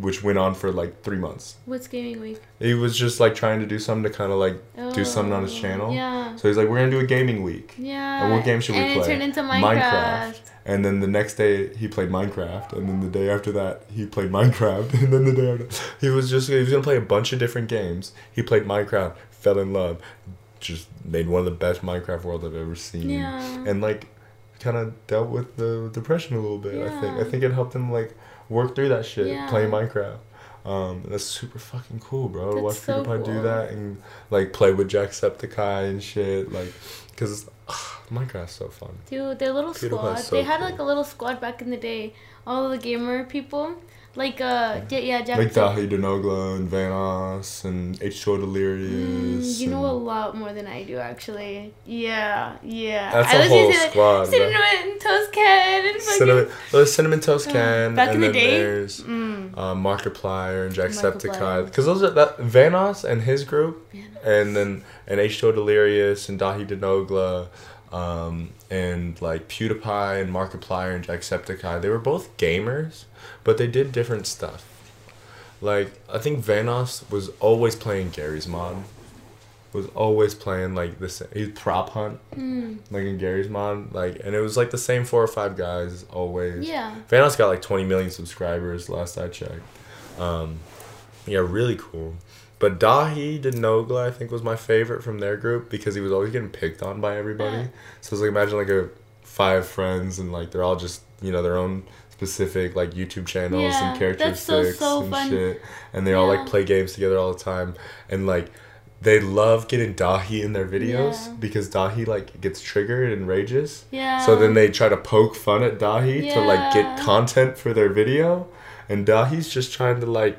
which went on for like three months. What's gaming week? He was just like trying to do something to kind of like do something on his Oh, channel. Yeah. So he's like, we're gonna do a gaming week. Yeah. And what game should we and play? it turned into Minecraft. And then the next day he played Minecraft, and then the day after that he played Minecraft, and then the day after he was just he was gonna play a bunch of different games. He played Minecraft, fell in love, just made one of the best Minecraft worlds I've ever seen. Yeah. And like, kind of dealt with the depression a little bit. Yeah. I think I think it helped him like work through that shit, Yeah. playing Minecraft. Um, that's super fucking cool, bro. That's watch so PewDiePie do that and like play with Jacksepticeye and shit, like, cause Minecraft's so fun. Dude, their little PewDiePie's squad. so they had cool. like a little squad back in the day. All the gamer people. Like uh yeah, yeah Jack Like Dahi Denogla and Vanoss and H2O Delirious. Mm, you know a lot more than I do actually. Yeah, yeah. That's I a whole using, like, squad. Cinnamon Toast Ken and fucking Cinnamon, Cinnamon Toast Uh, Can, back and in the then day? there's Mm. uh, Markiplier and. Jacksepticeye. Because those are that Vanoss and his group, Vanoss. and then and H2O Delirious and Daithi De Nogla, um, and like PewDiePie and Markiplier and Jacksepticeye. They were both gamers, but they did different stuff. Like I think Vanoss was always playing Garry's mod. Was always playing like this. He's prop hunt Mm. like in Garry's mod, like, and it was like the same four or five guys always. Yeah. Vanoss got like 20 million subscribers last I checked. Um, yeah, really cool. But Daithi De Nogla, I think, was my favorite from their group because he was always getting picked on by everybody. Yeah. So it's like imagine like a five friends and like they're all just you know their own specific like YouTube channels Yeah, and that's so, characteristics so and fun. shit, and they all like play games together all the time and like. They love getting Daithi in their videos Yeah. because Daithi like gets triggered and rages. Yeah. So then they try to poke fun at Daithi to like get content for their video, and Daithi's just trying to like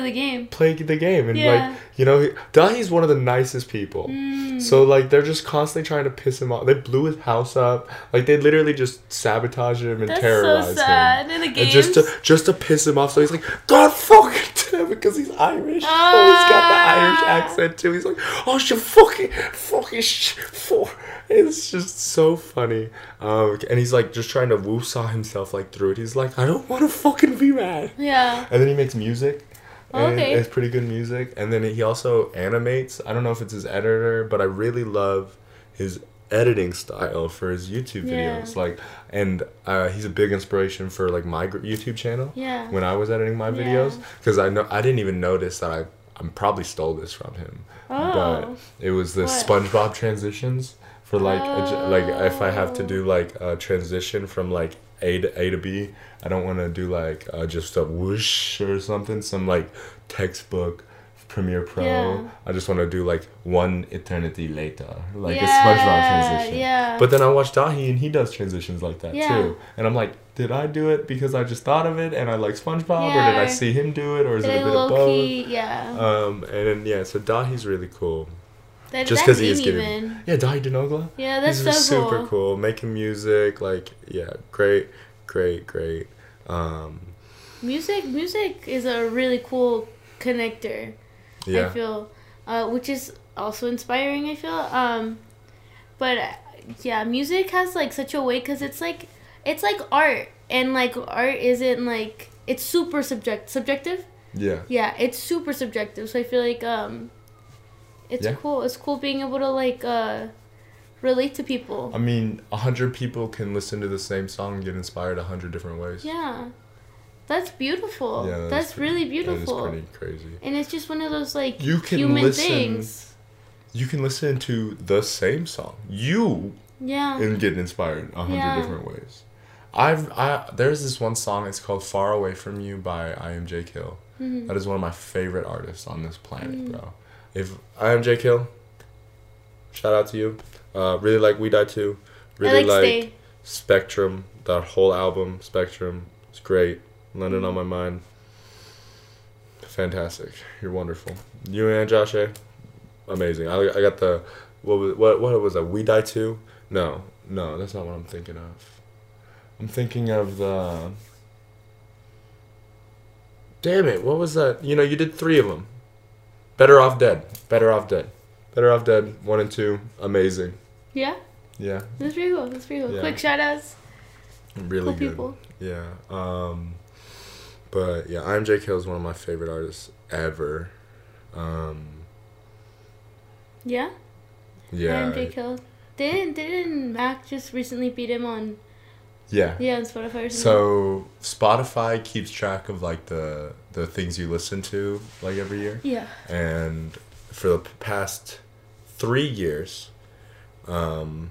play the game. play the game and Yeah. like you know Daithi's one of the nicest people. Mm. So like they're just constantly trying to piss him off. They blew his house up. Like they literally just sabotage him and That's terrorize so sad. him. In the And just to just to piss him off, so he's like, God fucking damn it, because he's Irish. Oh, he's got the Irish Ah. accent too. He's like, oh, you fucking, fucking, sh- for. It's just so funny. Um, and he's like just trying to woo-saw himself like through it. He's like, I don't want to fucking be mad. yeah. And then he makes music. And Okay. It's pretty good music. And then he also animates. I don't know if it's his editor, but I really love his editing style for his YouTube Yeah. videos. Like, and uh, he's a big inspiration for like my YouTube channel Yeah. when I was editing my videos because I know I didn't even notice that I I probably stole this from him. Oh. But Oh. it was the What? SpongeBob transitions for like a j- like if I have to do like a transition from like A to A to B, I don't want to do like uh, just a whoosh or something, some like textbook Premiere Pro. Yeah. I just want to do like one eternity later, like a SpongeBob transition. yeah. But then I watch Daithi and he does transitions like that Yeah. too, and I'm like, did I do it because I just thought of it and I like SpongeBob, or did I see him do it, or is Did it a bit of both? key? Yeah. Um, and then yeah, so Daithi's really cool. that, Just because he is getting even. yeah, Daithi De Nogla. Yeah, that's He's so super cool. cool. Making music, like yeah, great, great, great. Um, Music, music is a really cool connector. Yeah. I feel, uh, which is also inspiring. I feel, um, but uh, yeah, music has like such a way because it's like it's like art, and like art isn't like it's super subject subjective. yeah, Yeah, it's super subjective. So I feel like um, it's Yeah. cool. It's cool being able to like uh, relate to people. I mean, a hundred people can listen to the same song and get inspired a hundred different ways. yeah, that's beautiful. Yeah, that that's is really beautiful. is pretty crazy. And it's just one of those like You can human listen- things. You can listen to the same song, you, Yeah. and get inspired a hundred Yeah. different ways. I've I there's this one song. It's called "Far Away from You" by I Am Jake Hill. Mhm. That is one of my favorite artists on this planet, Mm. bro. If I Am Jake Hill, shout out to you. Uh, really like We Die Too. Really I like, Stay. Spectrum, that whole album, Spectrum, it's great. London on my mind. Fantastic. You're wonderful. You and Josh A, amazing. I, I got the what was what what was that? We Die Too? No, no, that's not what I'm thinking of. I'm thinking of the. Damn it! What was that? You know, you did three of them. Better off dead. Better off dead. Better off dead. One and two. Amazing. Yeah, Yeah, that's pretty cool. That's pretty cool. Yeah. Quick shout outs. really Cool good. people. Yeah. Um, but yeah, I'm Jake Hill is one of my favorite artists ever. Um, Yeah. yeah. And Jake Hill. Didn't didn't Mac just recently beat him on Yeah. yeah on Spotify or? So Spotify keeps track of like the the things you listen to like every year, yeah. and for the past three years, um,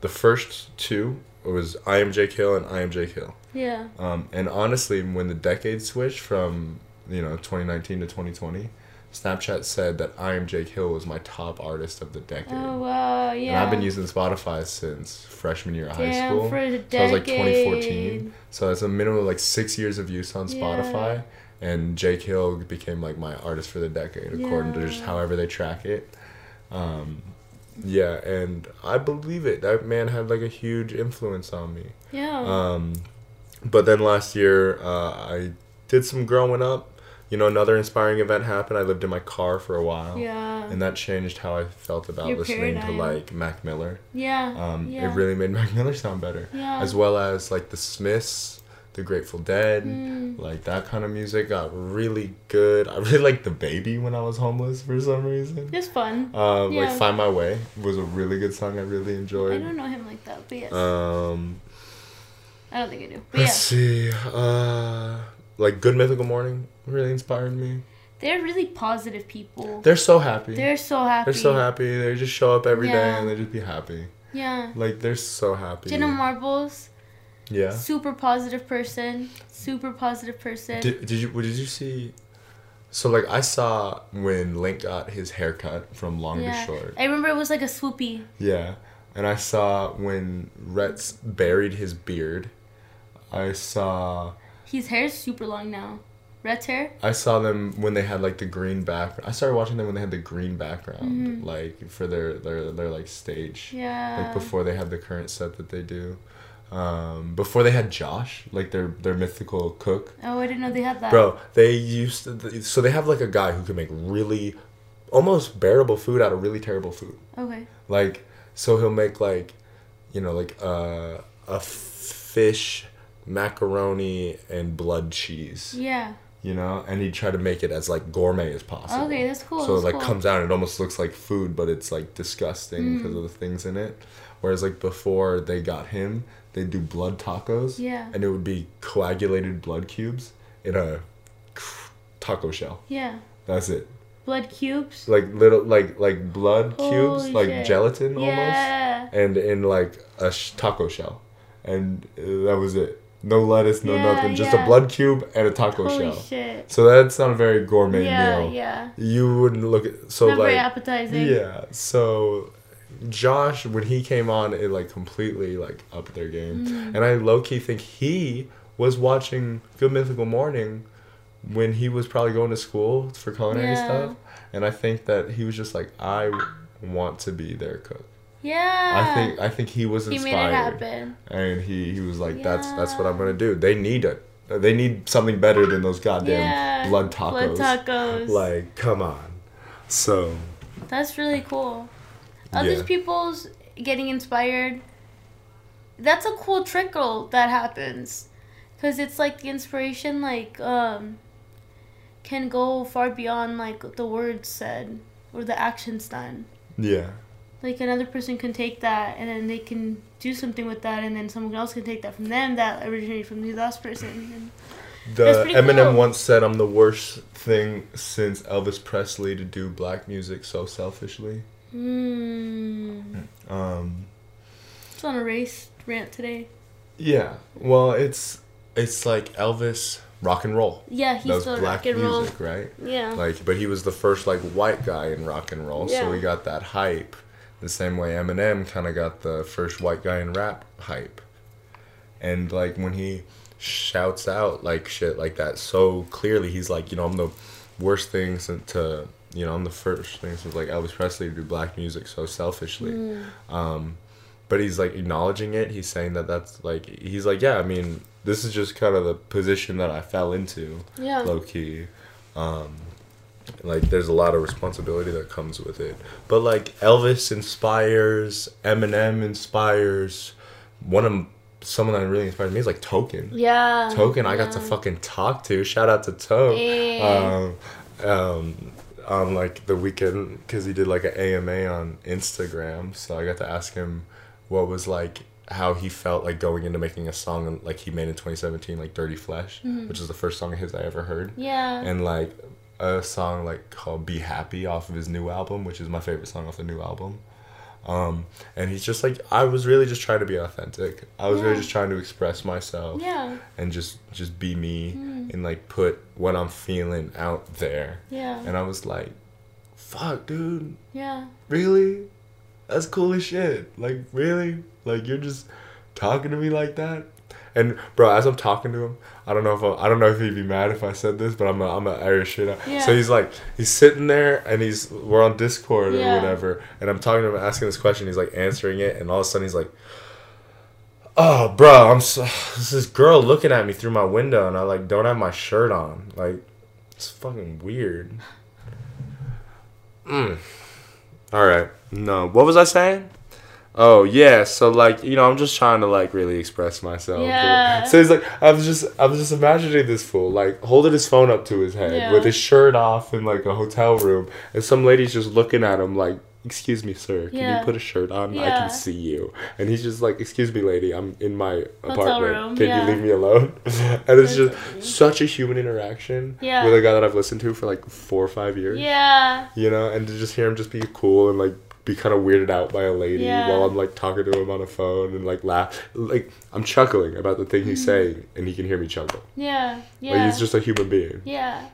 the first two was I am Jake Hill and I am Jake Hill. Yeah. Um, and honestly, when the decade switched from you know 2019 to 2020, Snapchat said that I am Jake Hill was my top artist of the decade. Oh wow, yeah. And I've been using Spotify since freshman year of high Damn, school. for a So I was like 2014. So that's a minimum of like six years of use on Yeah. Spotify. And Jake Hill became like my artist for the decade, according to just however they track it. Um, yeah, and I believe it. That man had like a huge influence on me. Yeah. Um, but then last year, uh, I did some growing up. You know, another inspiring event happened. I lived in my car for a while. yeah. And that changed how I felt about Your listening paradigm. to like Mac Miller. yeah. Um, yeah. It really made Mac Miller sound better. Yeah. As well as like the Smiths, the Grateful Dead, Mm. like that kind of music got really good. I really liked the Baby when I was homeless for some reason. It's fun. Um, Yeah. Like Find My Way was a really good song. I really enjoyed. I don't know him like that, but yes. Um, I don't think I do. But let's yeah. see. Uh, like Good Mythical Morning really inspired me. They're really positive people. They're so happy. They're so happy. They're so happy. They just show up every day Yeah. and they just be happy. Yeah. Like they're so happy. Jenna Marbles, yeah. super positive person. Super positive person. Did, did you what did you see? So like I saw when Link got his haircut from long yeah. to short. I remember it was like a swoopy. Yeah. And I saw when Retz buried his beard. I saw His hair is super long now. Rhett's hair. I saw them when they had like the green background. I started watching them when they had the green background, Mhm. like for their their their like stage, Yeah. like before they had the current set that they do. Um, before they had Josh, like their their mythical cook, Oh, I didn't know they had that. bro. They used to, so they have like a guy who can make really, almost bearable food out of really terrible food. Okay. Like so he'll make like, you know, like uh, a fish macaroni and blood cheese Yeah. you know, and he try to make it as like gourmet as possible. Okay, that's cool. So it like cool. comes out and it almost looks like food, but it's like disgusting Mm. because of the things in it. Whereas like before they got him, they do blood tacos, Yeah. and it would be coagulated blood cubes in a taco shell. Yeah. That's it. Blood cubes. Like little like like blood cubes, Holy like shit. gelatin almost, and in like a sh- taco shell, and uh, that was it. no lettuce, no Yeah, nothing, just yeah. a blood cube and a taco Holy shell. shit. So that's not a very gourmet yeah, meal. yeah. yeah. You wouldn't look at so Not very like appetizing. yeah. So Josh, when he came on, it like completely like upped their game, Mm. and I low key think he was watching Good Mythical Morning when he was probably going to school for culinary Yeah. stuff, and I think that he was just like I want to be their cook. Yeah. I think I think he was he inspired, made it happen. and he he was like, "That's that's what I'm gonna do." They need it. They need something better than those goddamn yeah. blood tacos. Blood tacos. Like, come on. So That's really cool. Other Yeah. people's getting inspired. That's a cool trickle that happens, because it's like the inspiration like um can go far beyond like the words said or the actions done. yeah, Like another person can take that and then they can do something with that, and then someone else can take that from them that originated from the last person. And the Eminem cool. once said, "I'm the worst thing since Elvis Presley to do black music so selfishly." Mm, Um, it's on a race rant today. yeah. Well, it's it's like Elvis rock and roll. Yeah, he's was still black rock and roll. music, right? Yeah. Like, but he was the first like white guy in rock and roll, Yeah. so we got that hype. The same way Eminem kind of got the first white guy in rap hype, and like when he shouts out like shit like that so clearly, he's like, you know, I'm the worst thing to, you know, I'm the first thing since like Elvis Presley to do black music so selfishly. Mm. Um, but he's like acknowledging it. He's saying that that's like he's like, yeah, I mean, this is just kind of the position that I fell into Yeah. low key. Um, like there's a lot of responsibility that comes with it. But like Elvis inspires, Eminem inspires. One of someone that really inspired me is like Token. Yeah. Token, I got to fucking talk to. Shout out to Toe. Yeah. Um, um, on like the weekend because he did like an AMA on Instagram, so I got to ask him what was like how he felt like going into making a song like he made in 2017 like dirty flesh Mm-hmm. which is the first song of his i ever heard Yeah. and like a song like called "Be Happy" off of his new album, which is my favorite song off the new album. Um, and he's just like, I was really just trying to be authentic. I was really just trying to express myself yeah. and just just be me Mm. and like put what I'm feeling out there. Yeah. And I was like, fuck, dude, Yeah. really? That's cool as shit. Like, really? Like, you're just talking to me like that? And bro, as I'm talking to him, I don't know if I, I don't know if he'd be mad if I said this, but I'm a, I'm gonna air shit. Yeah. So he's like, he's sitting there and he's we're on Discord or Yeah. whatever, and I'm talking to him, asking this question. He's like answering it, and all of a sudden he's like, "Oh, bro, I'm so, this this girl looking at me through my window, and I like don't have my shirt on. Like, it's fucking weird." Mm. All right. No. What was I saying? Oh yeah. So like you know I'm just trying to like really express myself. Yeah. So he's like I was just I was just imagining this fool like holding his phone up to his head Yeah. with his shirt off in like a hotel room and some lady's just looking at him like. Excuse me, sir. Can Yeah. you put a shirt on? I can see you. And he's just like, "Excuse me, lady. I'm in my apartment. room, Can yeah. you leave me alone?" and it's just such a human interaction Yeah. with a guy that I've listened to for like four or five years Yeah. you know, and to just hear him just be cool and like be kind of weirded out by a lady Yeah. while I'm like talking to him on a phone and like laugh, like I'm chuckling about the thing he's saying and he can hear me chuckle. Yeah. Mm-hmm. Yeah. Like he's just a human being, Yeah.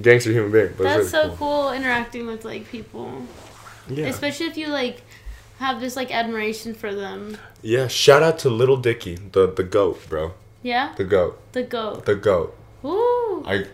gangster human being. But That's it's so really cool. interacting with like people. Yeah, Especially if you like have this like admiration for them. yeah. Shout out to Lil Dicky, the the goat, bro, Yeah? the goat, The goat. the goat. Ooh. I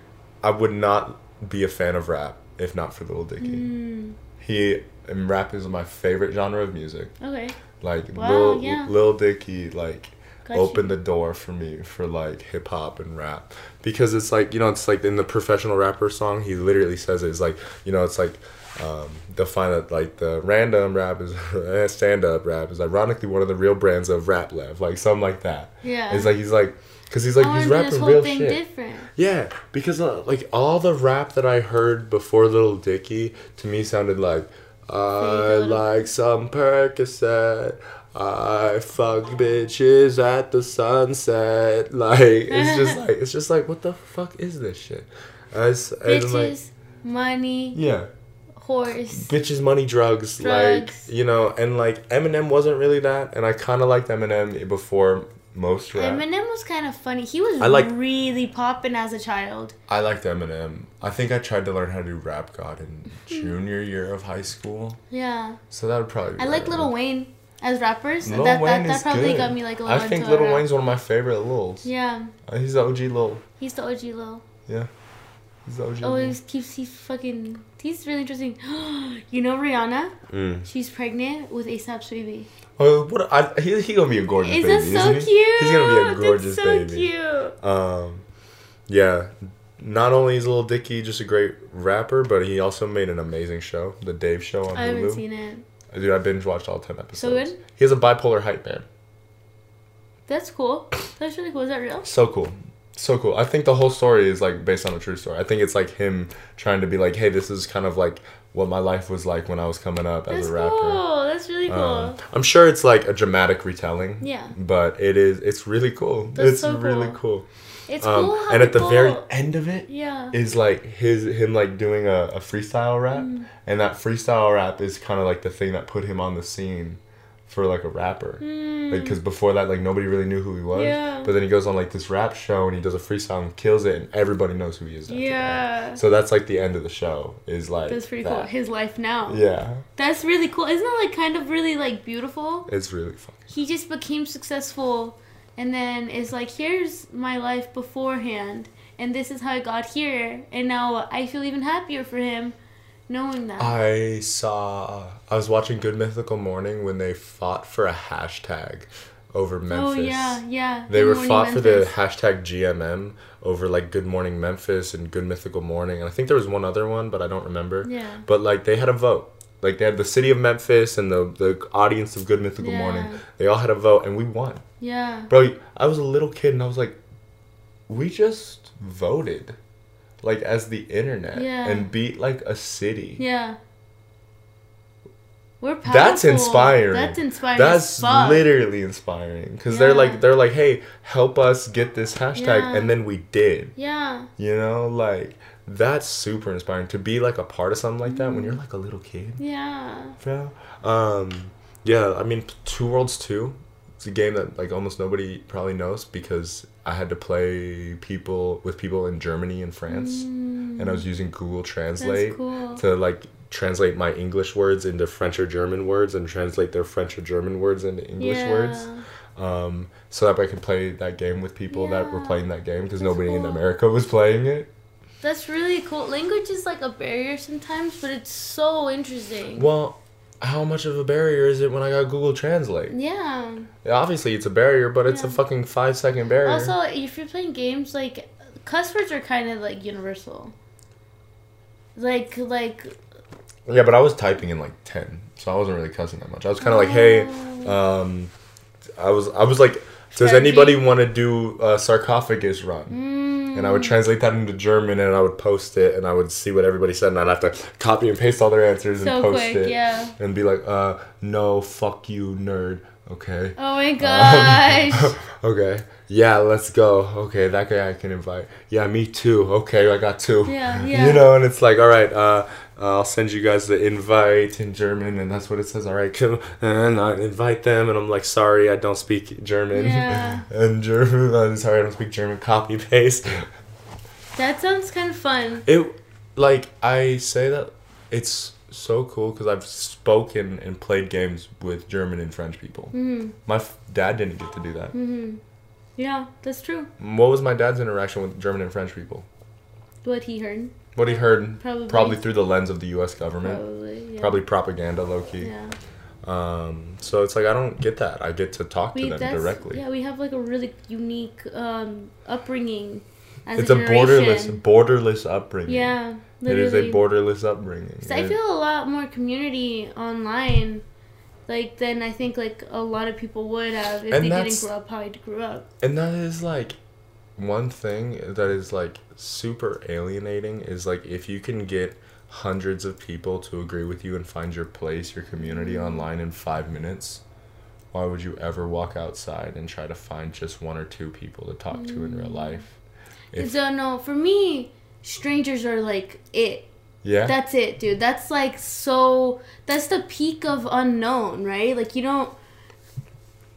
I would not be a fan of rap if not for Lil Dicky. Mm. He and rap is my favorite genre of music. Okay. Like Wow, Lil yeah. Lil Dicky, like Got you. opened the door for me for like hip hop and rap because it's like you know it's like in the professional rapper song he literally says it, it's like you know it's like um, define it like the random rap is stand up rap is ironically one of the real brands of rap lev like something like that. Yeah. It's like he's like because he's like I he's rapping real shit. different. Yeah, because uh, like all the rap that I heard before Lil Dicky to me sounded like I like some Percocet. I fuck bitches at the sunset. Like it's just like it's just like what the fuck is this shit? As, and Bitches, like money, yeah, horse. bitches, money, drugs, Drugs. like you know, and like Eminem wasn't really that, and I kind of liked Eminem before most rap. Eminem was kind of funny. He was I like- really popping as a child. I liked Eminem. I think I tried to learn how to do Rap God in junior year of high school. Yeah. So that would probably. Be I like. Little Wayne as rappers. Lil that Wayne that, that is probably good. got me like a little I think rap. Wayne's one of my favorite Lils. Yeah, Uh, he's the OG Lil. he's the OG Lil. Yeah. He's the OG Oh, Lil. he keeps he fucking. He's really interesting. you know Rihanna? Mm. She's pregnant with ASAP's baby. Oh, what? I, he, he gonna be a gorgeous baby. Is baby, that so isn't cute? he? He's gonna be a gorgeous so baby. cute. Um, yeah. Not only is Lil Dicky just a great rapper, but he also made an amazing show, the Dave Show on I haven't Hulu. seen it. Dude, I binge watched all ten episodes. So good? He has a bipolar hype man. That's cool. That's really cool. Is that real? So cool. So cool. I think the whole story is like based on a true story. I think it's like him trying to be like, hey, this is kind of like what my life was like when I was coming up as That's a rapper. cool. That's really cool. Um, I'm sure it's like a dramatic retelling. Yeah. But it is. It's really cool. That's it's so really cool. cool. it's Um, cool. And at the very end of it Yeah. is like his him like doing a, a freestyle rap, Mm. and that freestyle rap is kind of like the thing that put him on the scene for like a rapper. Mm. Because before that, like nobody really knew who he was. Yeah. But then he goes on like this rap show and he does a freestyle and kills it, and everybody knows who he is. after that. Yeah. So that's like the end of the show. Is like That's pretty that. cool. His life now. Yeah, That's really cool. Isn't that like kind of really like beautiful? it's really fun. He just became successful and then is like, here's my life beforehand and this is how I got here and now I feel even happier for him knowing that. I saw. Uh, I was watching Good Mythical Morning when they fought for a hashtag over oh, Memphis. oh yeah, yeah. They Good were fought for the hashtag GMM over like Good Morning Memphis and Good Mythical Morning, and I think there was one other one, but I don't remember. Yeah. But like they had a vote. Like they had the city of Memphis and the the audience of Good Mythical Yeah. Morning. They all had a vote, and we won. Yeah. Bro, I was a little kid, and I was like, we just voted, like as the internet, Yeah. and beat like a city. Yeah. We're powerful. That's inspiring. That's inspiring. That's literally inspiring because they're like they're like, hey, help us get this hashtag, Yeah. and then we did. Yeah. You know, like that's super inspiring to be like a part of something like that when you're like a little kid. Yeah. Yeah. Um, yeah. I mean, Two Worlds Two. It's a game that like almost nobody probably knows because I had to play people with people in Germany and France, and I was using Google Translate Mm. cool. to like translate my English words into French or German words and translate their French or German words into English yeah. words. Um, so that I could play that game with people that were playing that game because nobody in. America was playing it. That's really cool. Language is like a barrier sometimes, but it's so interesting. Well, how much of a barrier is it when I got Google Translate? yeah. Obviously, it's a barrier, but it's a fucking five second barrier. Also, if you're playing games, like cuss words are kind of like universal. Like like yeah, but I was typing in like ten, so I wasn't really cussing that much. I was kind of like, hey, Oh. um, I was I was like, does anybody want to do a sarcophagus run? mm, And I would translate that into German, and I would post it, and I would see what everybody said, and I'd have to copy and paste all their answers so and post quick, it, yeah. and be like, uh, no, fuck you, nerd. Okay. Oh my gosh. okay. Yeah, let's go. Okay, that guy I can invite. Yeah, me too. Okay, I got two. Yeah, yeah. You know, and it's like, all right, uh, uh, I'll send you guys the invite in German, and that's what it says. All right, come and I invite them, and I'm like, sorry, I don't speak German. Yeah. and German, I'm sorry, I don't speak German. Copy paste. that sounds kind of fun. It, like, I say that it's so cool because I've spoken and played games with German and French people. hmm My f- dad didn't get to do that. hmm Yeah, that's true. What was my dad's interaction with German and French people? What he heard, What he heard probably. probably through the lens of the U.S. government, Probably. Yeah. probably propaganda, low key. Yeah. Um, so it's like I don't get that. I get to talk to We them directly. yeah. We have like a really unique um upbringing. As it's a borderless, borderless upbringing. Yeah. it Literally. is a borderless upbringing. 'Cause I feel a lot more community online, like than I think like a lot of people would have if they didn't grow up how I grew up. and that is like one thing that is like super alienating is like if you can get hundreds of people to agree with you and find your place, your community Mm. online in five minutes. Why would you ever walk outside and try to find just one or two people to talk to in real Mm. life? If- so no, for me, strangers are like it. yeah. That's it, dude. That's like so. That's the peak of unknown, right? Like you don't.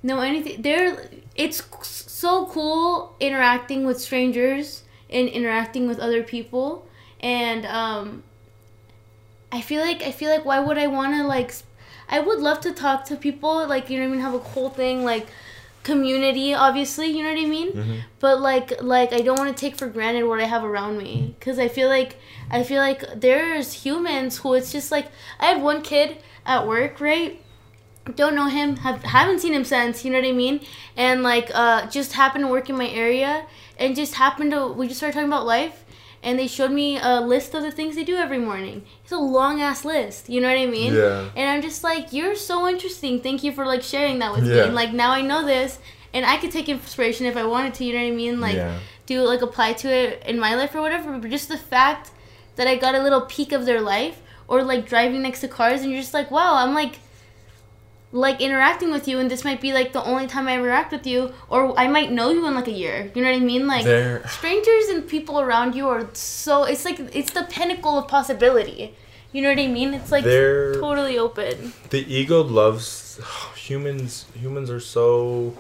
know anything. They're it's so cool interacting with strangers and interacting with other people, and um, I feel like I feel like why would I want to like? I would love to talk to people like you know what I mean. Have a whole thing like community obviously you know what i mean Mm-hmm. but like like i don't want to take for granted what i have around me because i feel like i feel like there's humans who it's just like i have one kid at work right don't know him have haven't seen him since you know what i mean and like uh just happened to work in my area and just happened to we just started talking about life and they showed me a list of the things they do every morning it's a long ass list you know what i mean Yeah. and i'm just like you're so interesting thank you for like sharing that with me Yeah. and like now i know this and i could take inspiration if i wanted to you know what i mean like Yeah. do like apply to it in my life or whatever but just the fact that i got a little peek of their life or like driving next to cars and you're just like wow i'm like like interacting with you and this might be like the only time i interact with you or i might know you in like a year. You know what i mean? Like There- strangers and people around you are so it's like it's the pinnacle of possibility. You know what i mean? It's like They're- totally open. The ego loves humans humans are so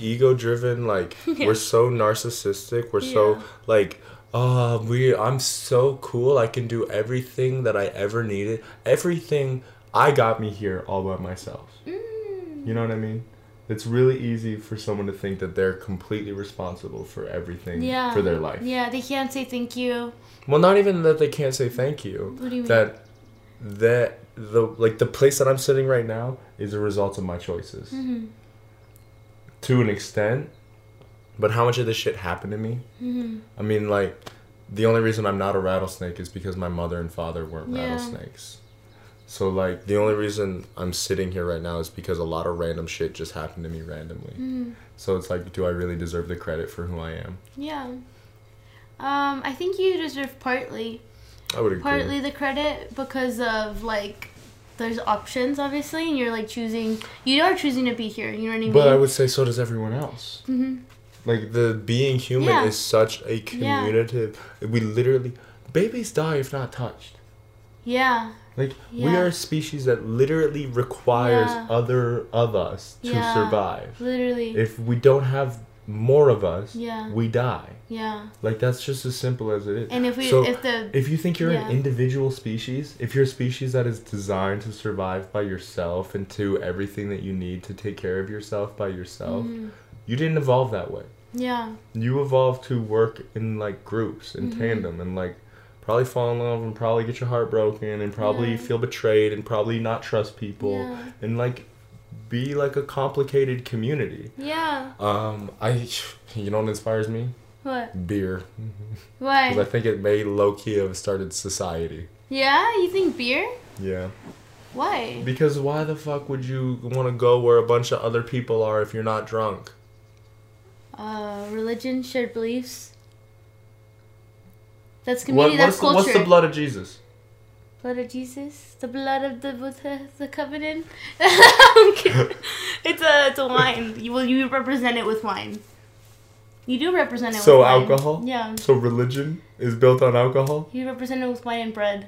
ego driven like Yeah. we're so narcissistic we're Yeah. so like oh we i'm so cool i can do everything that i ever needed. Everything i got me here all by myself Mm. you know what i mean it's really easy for someone to think that they're completely responsible for everything yeah for their life yeah they can't say thank you well not even that they can't say thank you what do you mean that that the like the place that I'm sitting right now is a result of my choices hmm to an extent. But how much of this shit happened to me? hmm I mean, like the only reason I'm not a rattlesnake is because my mother and father weren't Yeah. rattlesnakes. So like the only reason I'm sitting here right now is because a lot of random shit just happened to me randomly. hmm So it's like, do I really deserve the credit for who I am? yeah um i think you deserve partly I would agree. partly the credit because of like there's options obviously and you're like choosing you are choosing to be here you know what i mean But I would say so does everyone else. hmm Like the being human Yeah. is such a communicative. We literally babies die if not touched. yeah Like we are a species that literally requires Yeah. other of us to Yeah. survive. literally If we don't have more of us, Yeah. we die. yeah Like that's just as simple as it is. and if we So, if the If you think you're Yeah. an individual species, if you're a species that is designed to survive by yourself and to everything that you need to take care of yourself by yourself, Mhm. you didn't evolve that way. yeah you evolved to work in like groups in Mhm. tandem and like probably fall in love and probably get your heart broken and probably Yeah. feel betrayed and probably not trust people Yeah. and like be like a complicated community. Yeah. Um i you know what inspires me? What? Beer. Why? Because i think it may low-key have started society. Yeah? You think beer? Yeah. Why? Because why the fuck would you want to go where a bunch of other people are if you're not drunk? Uh religion shared beliefs that's what, community what's, that's the, culture what's the blood of jesus Blood of Jesus, the blood of the Buddha, the covenant. I'm kidding. it's a it's a wine. You will you represent it with wine. You do represent it. So with wine. So alcohol? Yeah, so religion is built on alcohol you represent it with wine and bread.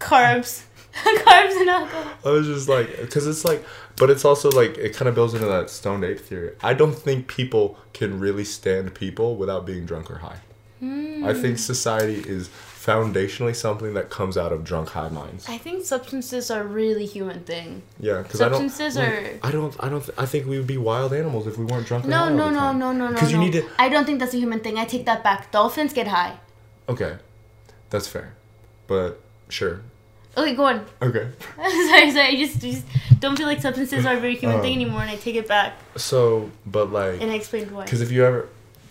Carbs, carbs and alcohol. I was just like, because it's like, but it's also like, it kind of builds into that stoned ape theory. I don't think people can really stand people without being drunk or high. Hmm. I think society is foundationally something that comes out of drunk high minds. I think substances are really human thing. Yeah, because I don't. Substances are- I don't. I don't. th- I think we would be wild animals if we weren't drunk. No, no, no, no, no, no. 'Cause you need to- I don't think that's a human thing. I take that back. Dolphins get high. Okay, that's fair, but sure. Okay, go on. Okay. sorry, sorry. I just, just don't feel like substances are a very human Oh. thing anymore, and I take it back. So, but like, And I explained why. Because if you ever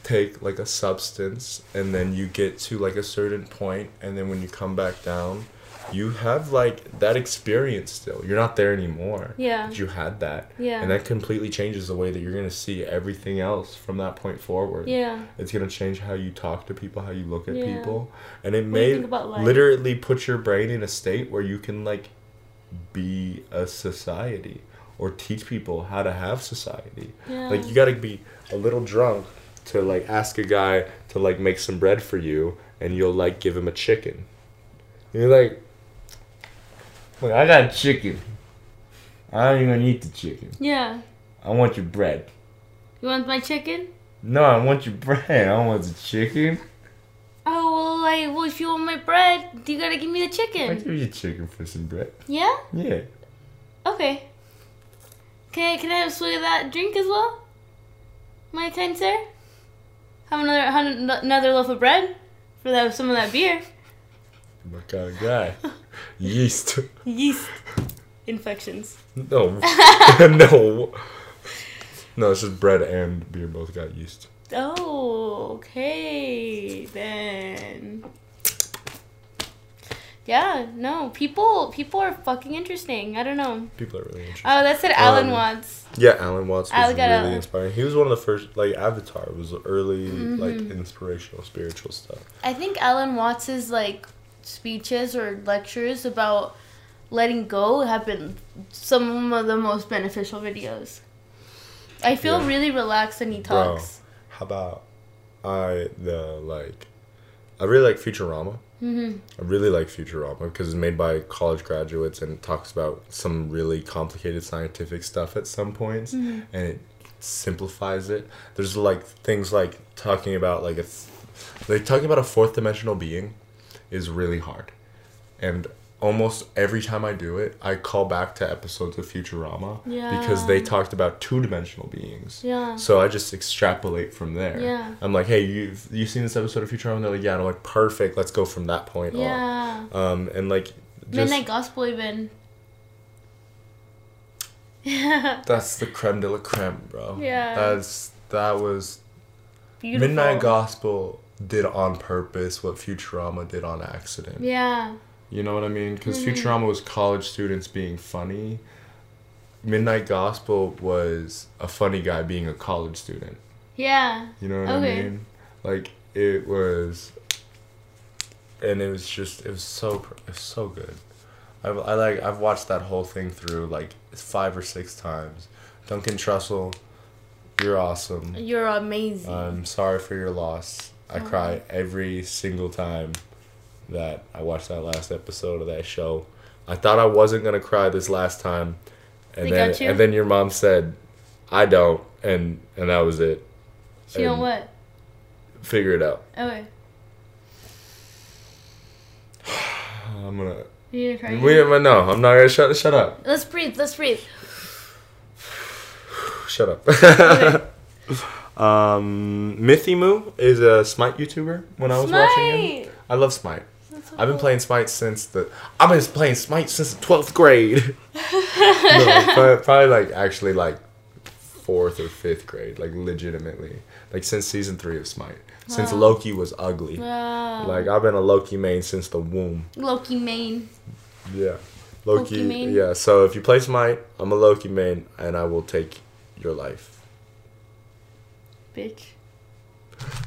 take like a substance and then you get to like a certain point and then when you come back down, you have like that experience still. You're not there anymore. Yeah. You had that. Yeah. And that completely changes the way that you're gonna see everything else from that point forward. Yeah. It's gonna change how you talk to people, how you look at Yeah. people. And it may think about life? literally put your brain in a state where you can like be a society or teach people how to have society. Yeah. Like you gotta be a little drunk to like ask a guy to like make some bread for you and you'll like give him a chicken. And you're like Look, I got chicken. I don't even eat the chicken. Yeah. I want your bread. You want my chicken? No, I want your bread. I don't want the chicken. Oh well, like well, if you want my bread, you gotta give me the chicken. I chicken. give you chicken for some bread. Yeah. Yeah. Okay. Can I, can I have a swig of that drink as well? My kind sir? Have another another loaf of bread for that some of that beer. My kind of guy. Yeast. Yeast infections. No. no. No, it's just bread and beer both got yeast. Oh, okay then. Yeah, no, people people are fucking interesting. I don't know. People are really interesting. Oh, that's said Alan Um, Watts. Yeah, Alan Watts was really inspiring. He was one of the first, like Avatar was early, Mm-hmm. like inspirational, spiritual stuff. I think Alan Watts's like speeches or lectures about letting go have been some of the most beneficial videos. I feel Yeah. really relaxed when he talks. How about I the like, I really like Futurama. Hmm I really like Futurama because it's made by college graduates and it talks about some really complicated scientific stuff at some points Mm-hmm. and it simplifies it. There's like things like talking about like a th- like talking about a fourth dimensional being is really hard. And almost every time I do it, I call back to episodes of Futurama because they talked about two dimensional beings. Yeah. So I just extrapolate from there. Yeah. I'm like, hey, you've you seen this episode of Futurama? And they're like, yeah. And I'm like, perfect. Let's go from that point on. Yeah. Um, and like, just, Midnight Gospel even. Yeah. that's the creme de la creme, bro. Yeah. That's that was Beautiful. Midnight Gospel did on purpose what Futurama did on accident. Yeah. You know what I mean? Because Mhm. Futurama was college students being funny. Midnight Gospel was a funny guy being a college student. Yeah. You know what Okay. I mean? Like it was, and it was just it was so it was so good. I, I like I've watched that whole thing through like five or six times. Duncan Trussell, you're awesome. You're amazing. I'm sorry for your loss. I Oh. cry every single time that I watched that last episode of that show. I thought I wasn't gonna cry this last time, and They then got you? and then your mom said, "I don't," and and that was it. she on and- what? Figure it out. Okay. I'm gonna. You gonna cry? But no, I'm not gonna shut. Shut up. Let's breathe. Let's breathe. Shut up. Okay. um, Mythimu is a Smite YouTuber. When I was watching him, I love Smite. I've been playing Smite since the. I've been playing Smite since the twelfth grade. no, probably, probably like actually like fourth or fifth grade, like legitimately, like since season three of Smite. Since Loki was ugly. Wow. Like I've been a Loki main since the womb. Loki main. Yeah. Loki. Loki main? Yeah. So if you play Smite, I'm a Loki main, and I will take your life. Bitch.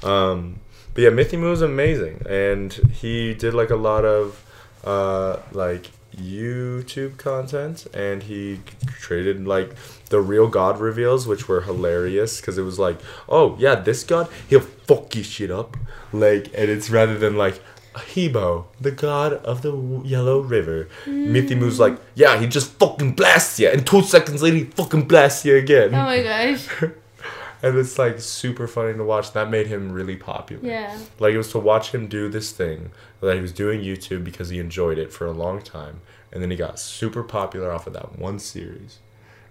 Um, but yeah, Mythimu is amazing, and he did like a lot of uh, like YouTube content, and he created like the real God reveals, which were hilarious because it was like, oh yeah, this God he'll fuck you shit up, like, and it's rather than like. Hebo, the god of the Yellow River. Mythimu's like, yeah, he just fucking blasts you, and two seconds later he fucking blasts you again. Oh my gosh. and it's like super funny to watch. That made him really popular. Yeah. Like it was to watch him do this thing that he was doing YouTube because he enjoyed it for a long time, and then he got super popular off of that one series,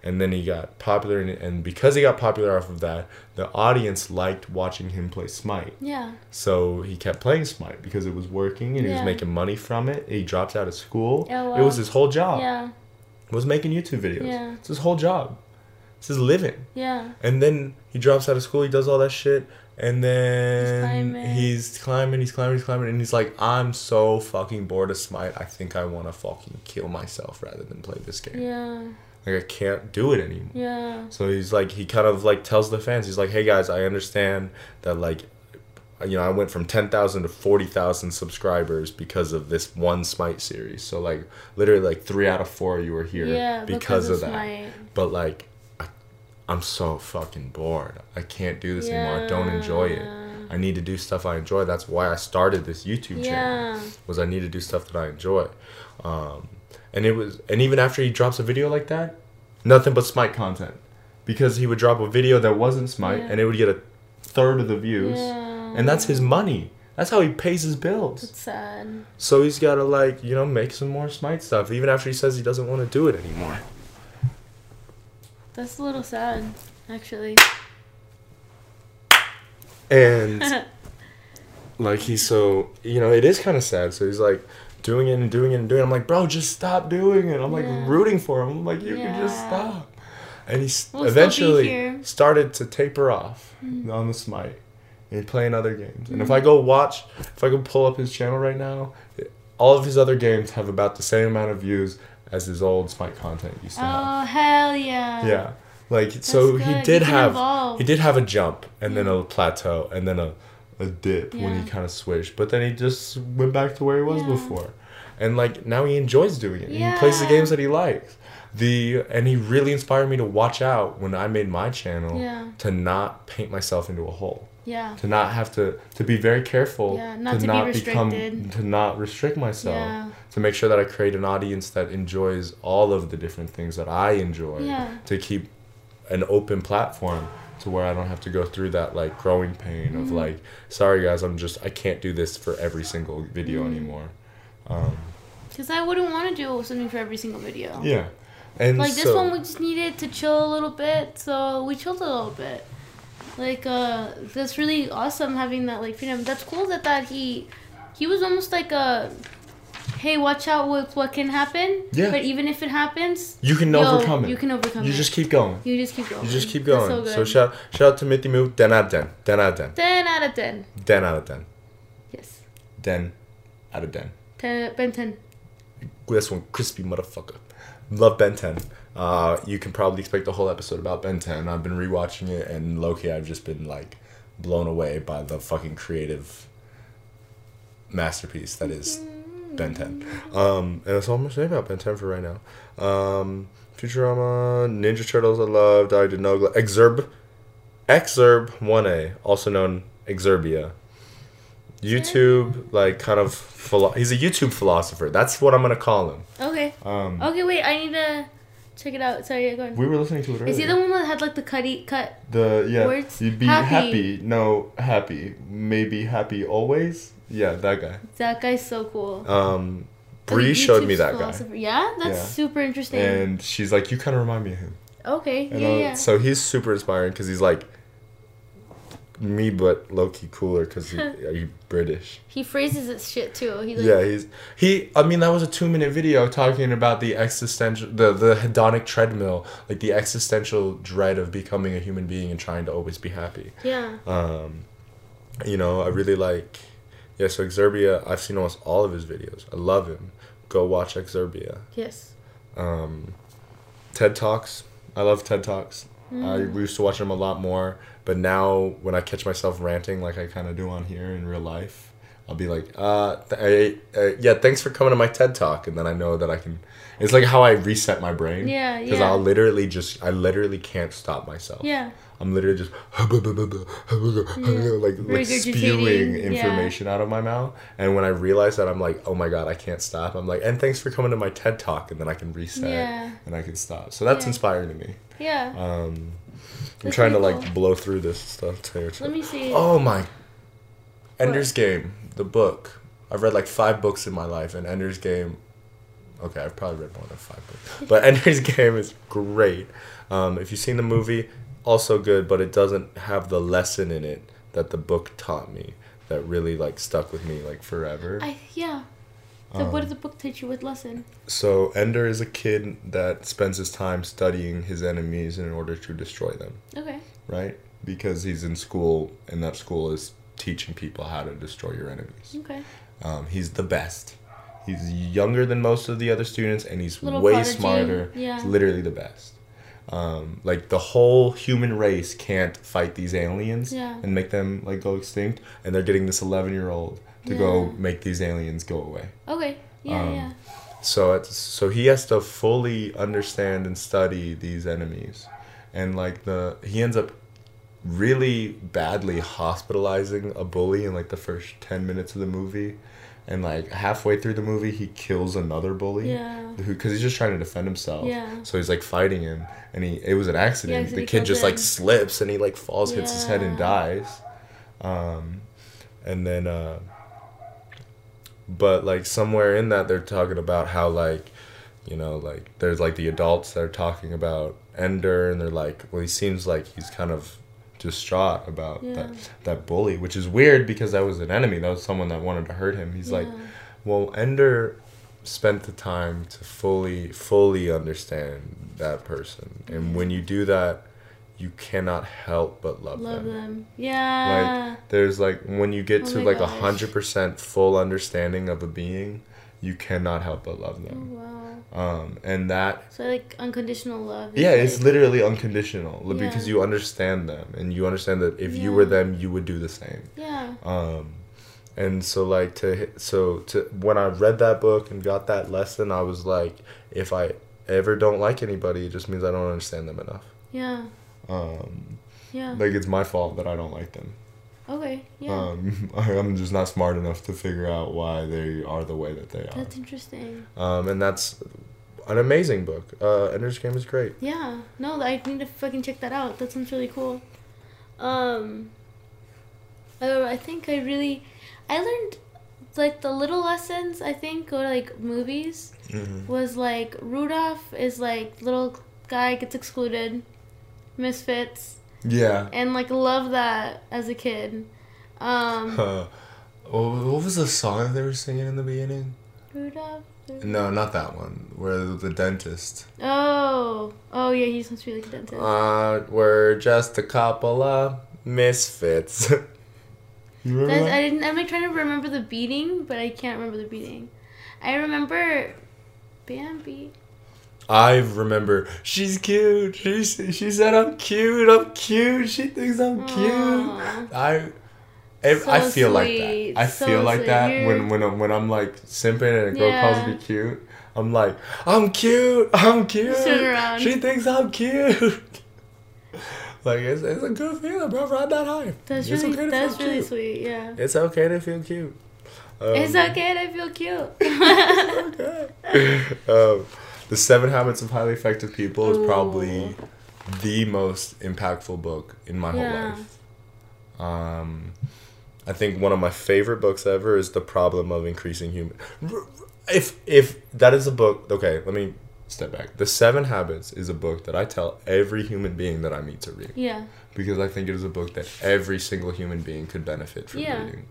and then he got popular, and, and because he got popular off of that, the audience liked watching him play Smite. Yeah. So he kept playing Smite because it was working, and he was making money from it. He dropped out of school. Oh, It was his whole job. Yeah. Was making YouTube videos. Yeah. It's his whole job. It's his living. Yeah. And then he drops out of school, he does all that shit, and then he's climbing. he's climbing, he's climbing, he's climbing, and he's like, I'm so fucking bored of Smite, I think I wanna fucking kill myself rather than play this game. Yeah. Like I can't do it anymore. Yeah. So he's like he kind of like tells the fans, he's like, Hey guys, I understand that like you know, I went from 10,000 to 40,000 subscribers because of this one Smite series. So, like, literally, like, three out of four of you are here Yeah. because, of that Smite. but like i'm so fucking bored i can't do this anymore i don't enjoy it i need to do stuff i enjoy that's why i started this youtube channel was i need to do stuff that i enjoy um, and it was and even after he drops a video like that nothing but smite content because he would drop a video that wasn't Smite Yeah. and it would get a third of the views, Yeah. and that's his money. That's how he pays his bills. It's sad. So he's got to like you know make some more Smite stuff, even after he says he doesn't want to do it anymore. That's a little sad, actually. And like he's so you know it is kind of sad. So he's like doing it and doing it and doing. it. I'm like, bro, just stop doing it. I'm like Yeah. rooting for him. I'm like, you can just stop. And he We'll eventually. Mm. started to taper off on the Smite and playing other games. And if I go watch, if I go pull up his channel right now, all of his other games have about the same amount of views as his old Spike content used to have. Oh hell yeah. Yeah. Like so That's he good. did He can have evolve. he did have a jump and then a plateau and then a, a dip when he kind of switched, but then he just went back to where he was Yeah. before. And like now he enjoys doing it. He plays the games that he likes. The and he really inspired me to watch out when I made my channel Yeah. to not paint myself into a hole. Yeah. To not have to to be very careful Yeah, not to be become restricted. to not restrict myself. Yeah. To make sure that I create an audience that enjoys all of the different things that I enjoy Yeah. to keep an open platform to where I don't have to go through that like growing pain Mm-hmm. of like, sorry guys, I'm just I can't do this for every single video Mm-hmm. anymore. Um, Because I wouldn't want to do something for every single video. yeah, and Like this so, one, we just needed to chill a little bit, so we chilled a little bit. Like uh, that's really awesome having that like freedom. That's cool that that he, he was almost like a, hey, watch out with what can happen. Yeah. But even if it happens, you can yo, overcome it. You can overcome You it. just keep going. You just keep going. You just keep going. so So, shout shout out to Mithy Moo. Den out of den. Den out of den. ten out of ten. Den out of den. Yes. Den out of den. Ten. Ben ten. This one crispy motherfucker. Love Ben 10. Uh, you can probably expect a whole episode about Ben 10. I've been rewatching it, and Loki, I've just been like blown away by the fucking creative masterpiece that is Ben 10. Um, and that's all I'm gonna say about Ben 10 for right now. Um, Futurama, Ninja Turtles, I love. I did no Exurb, Exurb 1A, also known Exurbia. YouTube, like kind of, philo- he's a YouTube philosopher. That's what I'm gonna call him. Okay. Um, Okay. Wait. I need to check it out. Sorry. Go on. we were listening to it earlier. Is he the one that had like the cutty cut? The yeah, Words? you'd be Happy. happy. No, happy. Maybe happy always. Yeah, that guy. That guy's so cool. Um, Bree showed me that guy. Yeah, that's Yeah. super interesting. and she's like, "You kind of remind me of him." okay, And yeah, uh, yeah. so he's super inspiring because he's like me, but low key cooler because he, he British. he phrases his shit too. He like, Yeah, he's he. I mean, that was a two minute video talking about the existential, the the hedonic treadmill, like the existential dread of becoming a human being and trying to always be happy. yeah. Um, you know, I really like. Yeah, so Exurbia, I've seen almost all of his videos. I love him. Go watch Exurbia. Yes. Um, TED Talks. I love TED Talks. I Mm. we used to watch them a lot more, but now when I catch myself ranting like I kind of do on here in real life, I'll be like, uh, th- I, uh, yeah, thanks for coming to my TED Talk, and then I know that I can. It's like how I reset my brain. Yeah, Because yeah. I'll literally just, I literally can't stop myself. Yeah. I'm literally just like like spewing information out of my mouth. And when I realize that, I'm like, oh my god, I can't stop. I'm like, and thanks for coming to my TED talk, and then I can reset Yeah. and I can stop. So that's Yeah. inspiring to me. Yeah. Um, I'm That's trying to pretty like blow through this stuff too. Let me see. Oh my. Ender's Game, the book. I've read like five books in my life, and Ender's Game. Okay, I've probably read more than five books, but Ender's Game is great. Um, if you've seen the movie, also good, but it doesn't have the lesson in it that the book taught me that really like stuck with me like forever. I yeah. So Um, what did the book teach you with lesson? So Ender is a kid that spends his time studying his enemies in order to destroy them, Okay. right? Because he's in school, and that school is teaching people how to destroy your enemies. Okay. Um, he's the best. He's younger than most of the other students, and he's Little way prodigy, smarter. yeah. He's literally the best. Um, like the whole human race can't fight these aliens Yeah. and make them like go extinct, and they're getting this eleven-year-old to go make these aliens go away. Okay. Yeah. Um, yeah. So it's so he has to fully understand and study these enemies, and like the he ends up really badly hospitalizing a bully in like the first ten minutes of the movie, and like halfway through the movie he kills another bully Yeah. because he's just trying to defend himself. Yeah. so he's like fighting him. And he it was an accident. Yeah, the kid just like slips and he like falls hits his head and dies. Um and then uh but like somewhere in that they're talking about how like you know like there's like the adults that are talking about ender and they're like well he seems like he's kind of distraught about Yeah. that that bully which is weird because that was an enemy that was someone that wanted to hurt him he's like well ender spent the time to fully fully understand that person and when you do that you cannot help but love, them. Love them them. Yeah. like there's like when you get Oh to like a hundred percent full understanding of a being you cannot help but love oh, them wow. um and that So like unconditional love. yeah it's literally unconditional li- because you understand them and you understand that if you were them you would do the same Yeah. um and so like to so to when i read that book and got that lesson i was like if i ever don't like anybody it just means i don't understand them enough Yeah. um Yeah. like it's my fault that i don't like them okay. Yeah. um i'm just not smart enough to figure out why they are the way that they are That's interesting. um and that's an amazing book uh ender's game is great Yeah. No, I need to fucking check that out. That sounds really cool. Um. uh, I think I really, I learned, like the little lessons. I think to like movies mm-hmm. was like Rudolph is like little guy gets excluded, misfits, yeah and like love that as a kid. Um, uh, what was the song that they were singing in the beginning Rudolph. no not that one where the dentist Oh, oh yeah, he's supposed to be like a dentist. Uh, we're just a couple of misfits. you? I didn't. I'm like trying to remember the beating, but I can't remember the beating. I remember Bambi. I remember. She's cute. She she said I'm cute. I'm cute. She thinks I'm cute. Aw. I. I, So I feel like that. I so feel like sweet. that when when I'm, when I'm like simping and a girl calls Yeah. me cute. I'm like, I'm cute. I'm cute. She thinks I'm cute. like it's, it's a good feeling, bro. Ride that high. That's It's really okay to that's feel really cute. sweet. Yeah. It's okay to feel cute. Um, it's okay to feel cute. um, the Seven Habits of Highly Effective People is probably the most impactful book in my Yeah. whole life. Um, I think one of my favorite books ever is The Problem of Increasing Human. If if that is a book, okay, let me step back. The Seven Habits is a book that I tell every human being that I meet to read yeah. because I think it is a book that every single human being could benefit from Yeah. reading.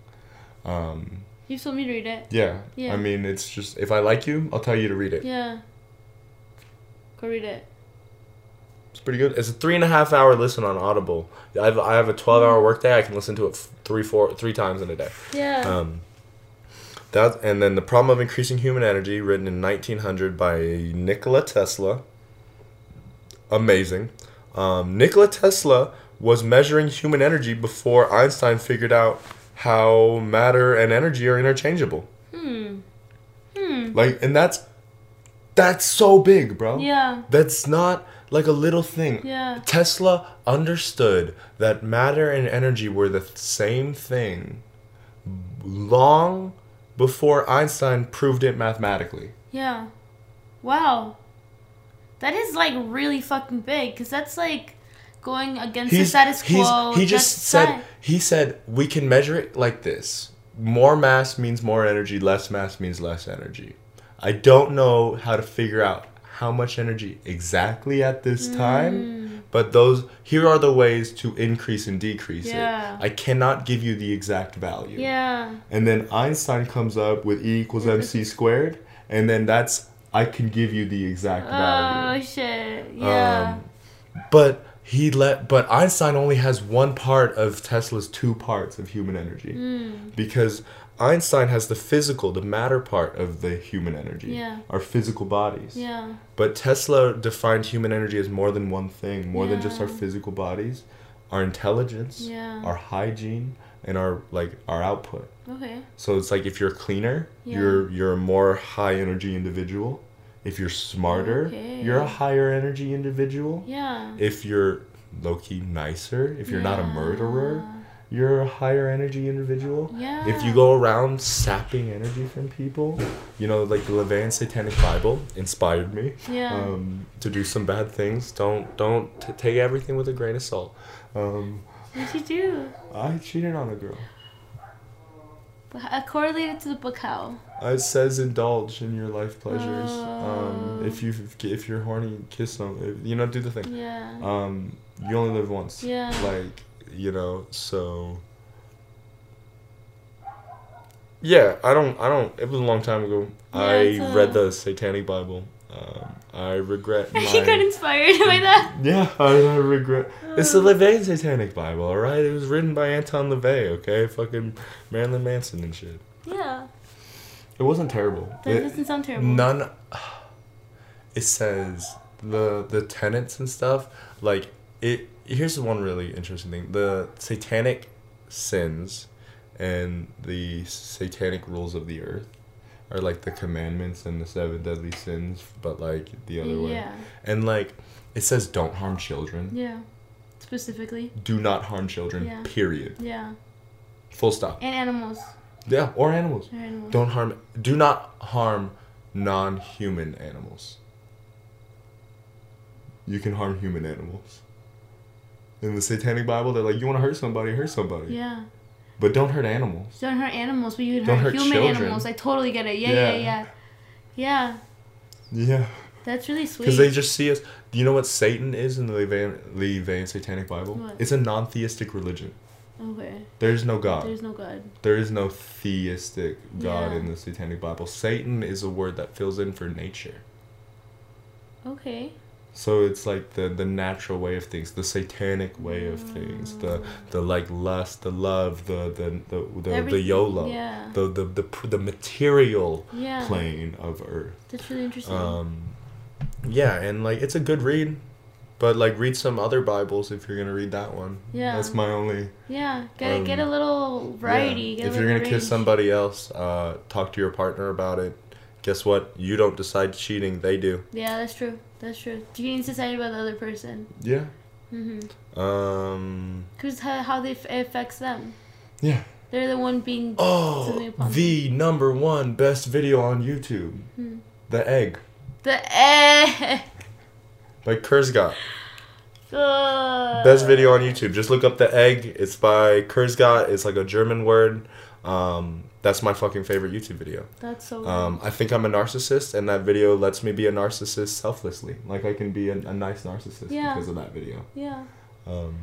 Um, You told me to read it. yeah. Yeah. I mean, it's just if I like you, I'll tell you to read it. Yeah. Go read it. It's pretty good. It's a three and a half hour listen on Audible. I have, I have a twelve hour workday. I can listen to it three, four, three times in a day. Yeah. Um, that and then the problem of increasing human energy, written in nineteen hundred by Nikola Tesla. Amazing. Um, Nikola Tesla was measuring human energy before Einstein figured out how matter and energy are interchangeable. hmm. Hmm. Like, and that's that's so big, bro. Yeah. That's not like a little thing. Yeah. Tesla understood that matter and energy were the same thing long before Einstein proved it mathematically. Yeah. Wow. That is like really fucking big because that's like going against the status quo. he just said he said we can measure it like this. More mass means more energy, less mass means less energy. I don't know how to figure out how much energy exactly at this Mm. time, but those here are the ways to increase and decrease Yeah. it. I cannot give you the exact value. Yeah. And then Einstein comes up with E equals mc squared, and then that's I can give you the exact value. Oh shit. Yeah. Um, but he let but Einstein only has one part of Tesla's two parts of human energy. Mm. Because Einstein has the physical, the matter part of the human energy. Yeah. Our physical bodies. Yeah. But Tesla defined human energy as more than one thing, more than just our physical bodies, our intelligence, Yeah. our hygiene, and our like our output. Okay. So it's like if you're cleaner, Yeah. you're you're a more high energy individual. If you're smarter, Okay. you're a higher energy individual. Yeah. If you're low key nicer, if you're not a murderer, you're a higher energy individual. Yeah. If you go around sapping energy from people, you know, like the LaVeyan Satanic Bible inspired me Yeah. um, to do some bad things. Don't don't t- take everything with a grain of salt. Um, What'd you do? I cheated on a girl. Correlated to the book how? It says indulge in your life pleasures. Um, Oh. if you if you're horny, kiss them. If, you know, do the thing. Yeah. Um, you only live once. Yeah. Like you know, so. Yeah, I don't. I don't. It was a long time ago. Yeah, I uh, read the Satanic Bible. Um, I regret. My, he got inspired by mm, that. Yeah, I, I regret. It's the uh. LaVey Satanic Bible, all right. It was written by Anton LaVey, okay, fucking Marilyn Manson and shit. Yeah. It wasn't terrible. That It- doesn't sound terrible. None. It says the the tenets and stuff. Like it. Here's the one really interesting thing: the satanic sins and the satanic rules of the earth are like the commandments and the seven deadly sins, but like the other way. Yeah. And like it says, don't harm children. Yeah. Specifically. Do not harm children. Yeah. Period. Yeah. Full stop. And animals. Yeah, or animals. Or animals. Don't harm. Do not harm non-human animals. You can harm human animals. In the Satanic Bible, they're like, you want to hurt somebody, hurt somebody, Yeah. but don't hurt animals. Don't hurt animals, but you can Don't hurt, hurt human children. animals. I totally get it. Yeah, yeah, Yeah. yeah. Yeah. Yeah, That's really sweet. because they just see us. Do you know what Satan is in the LaVeyan, LaVeyan Satanic Bible? What? It's a non-theistic religion. okay. There's no God. There's no God. There is no theistic God Yeah. in the Satanic Bible. Satan is a word that fills in for nature. Okay. So it's like the the natural way of things, the satanic way of things, the the like lust, the love, the the the the, the YOLO, yeah. the, the the the material Yeah. plane of Earth. That's really interesting. Um, yeah, and like it's a good read, but like read some other Bibles if you're gonna read that one. Yeah. that's my only. yeah. Get, get a um, little variety. yeah. If you're gonna kiss somebody else, uh, talk to your partner about it. Guess what? You don't decide cheating; they do. Yeah, that's true. That's true. Do you can decide about the other person. Yeah. Mm-hmm. Um. Because how, how they f- it affects them. Yeah. They're the one being. Oh, the number one best video on YouTube. Hmm. The Egg The egg. by Kurzgesagt. Uh, Best video on YouTube. Just look up The Egg. It's by Kurzgesagt. It's like a German word. Um, that's my fucking favorite YouTube video. That's so. Um, I think I'm a narcissist, and that video lets me be a narcissist selflessly. Like I can be a, a nice narcissist Yeah. because of that video. yeah. Um,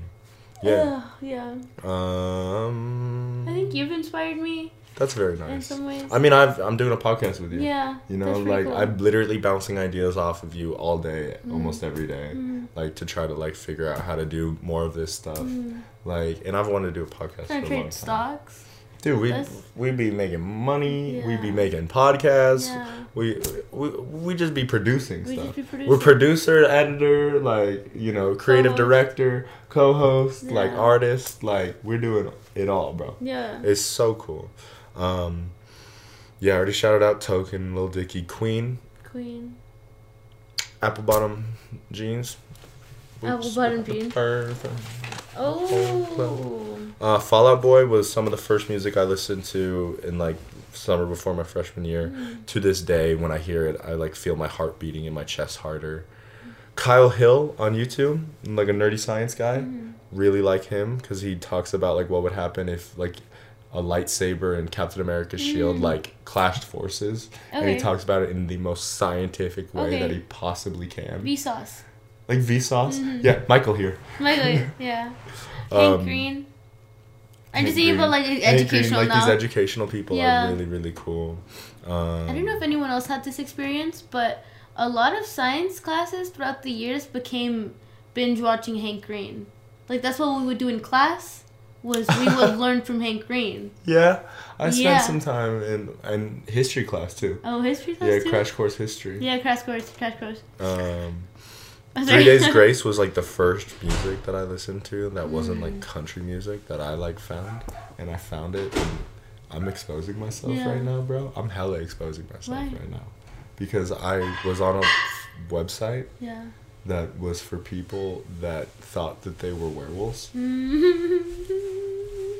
yeah. Ugh, yeah. Um, I think you've inspired me that's very nice. in some ways. I mean, I've I'm doing a podcast with you. yeah. You know, like cool. I'm literally bouncing ideas off of you all day, almost every day, Mm. like to try to like figure out how to do more of this stuff. Mm. Like, and I've wanted to do a podcast Trying for to a long trade time. stocks. Dude, we That's- we'd be making money. We'd be making podcasts. Yeah. We we we just be producing We stuff. just be producing. We're producer, editor, like you know, creative Co-host. director, co-host, like artist. Like we're doing it all, bro. Yeah. It's so cool. Um, yeah, I already shouted out Token, Lil Dicky, Queen, Queen. Apple Bottom Jeans. Apple Bottom Jeans. Oh. Uh, Fall Out Boy was some of the first music I listened to in like summer before my freshman year. Mm. To this day, when I hear it, I like feel my heart beating in my chest harder. Kyle Hill on YouTube, like a nerdy science guy, Mm. really like him because he talks about like what would happen if like a lightsaber and Captain America's shield Mm. like clashed forces, and he talks about it in the most scientific way Okay. that he possibly can. Vsauce. Like Vsauce, Mhm. yeah, Michael here. Michael. yeah. Hank Um, Green. I'm just thinking about like educational Green, like now. these educational people Yeah. are really really cool. Um, I don't know if anyone else had this experience, but a lot of science classes throughout the years became binge watching Hank Green. Like that's what we would do in class. Was we would learn from Hank Green. Yeah, I spent Yeah. some time in in history class too. Oh, history class Yeah, too. crash course history. Yeah, crash course. Crash course. Um, Three. Days Grace was like the first music that I listened to that wasn't like hmm. country music that I like found, and I found it. And I'm exposing myself Yeah. right now, bro. I'm hella exposing myself Why? right now because I was on a website Yeah. that was for people that thought that they were werewolves.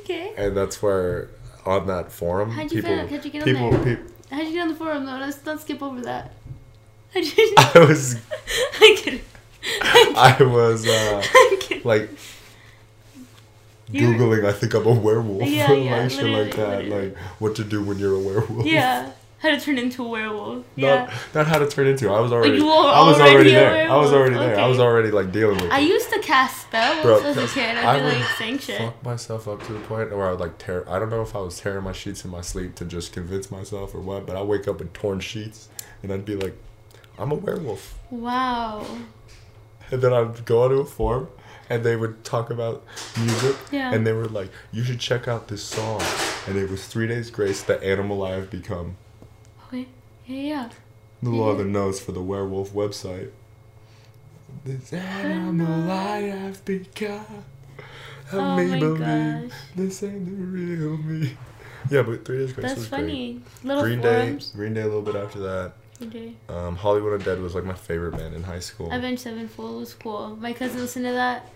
Okay. and that's where on that forum How'd you people find- how'd you get on people, there? peop- How'd you get on the forum though? Let's not skip over that. How'd you? I was I kidding. I was uh like googling I think I'm a werewolf Yeah, yeah, like shit like that literally. like what to do when you're a werewolf Yeah. How to turn into a werewolf. not, Yeah. not how to turn into I was already were I was already there I was already there I was already like dealing with I it used to cast spells Bro, as a kid. I I'd be would like saying shit. fuck myself up to the point where I would like tear. I don't know if I was tearing my sheets in my sleep to just convince myself or what, but I wake up with torn sheets and I'd be like, I'm a werewolf. Wow. And then I'd go onto a forum and they would talk about music Yeah. and they were like, you should check out this song. And it was Three Days Grace, the animal I have become. Okay. Yeah, yeah. The Yeah. other knows for the werewolf website. This animal I have become. Help Oh me my believe gosh. this ain't the real me. Yeah, but Three Days Grace That's was funny. great. Little Green forums. Day, Green Day a little bit after that. Okay. Um, Hollywood Undead was like my favorite band in high school. Avenged Sevenfold was cool. My cousin listened to that,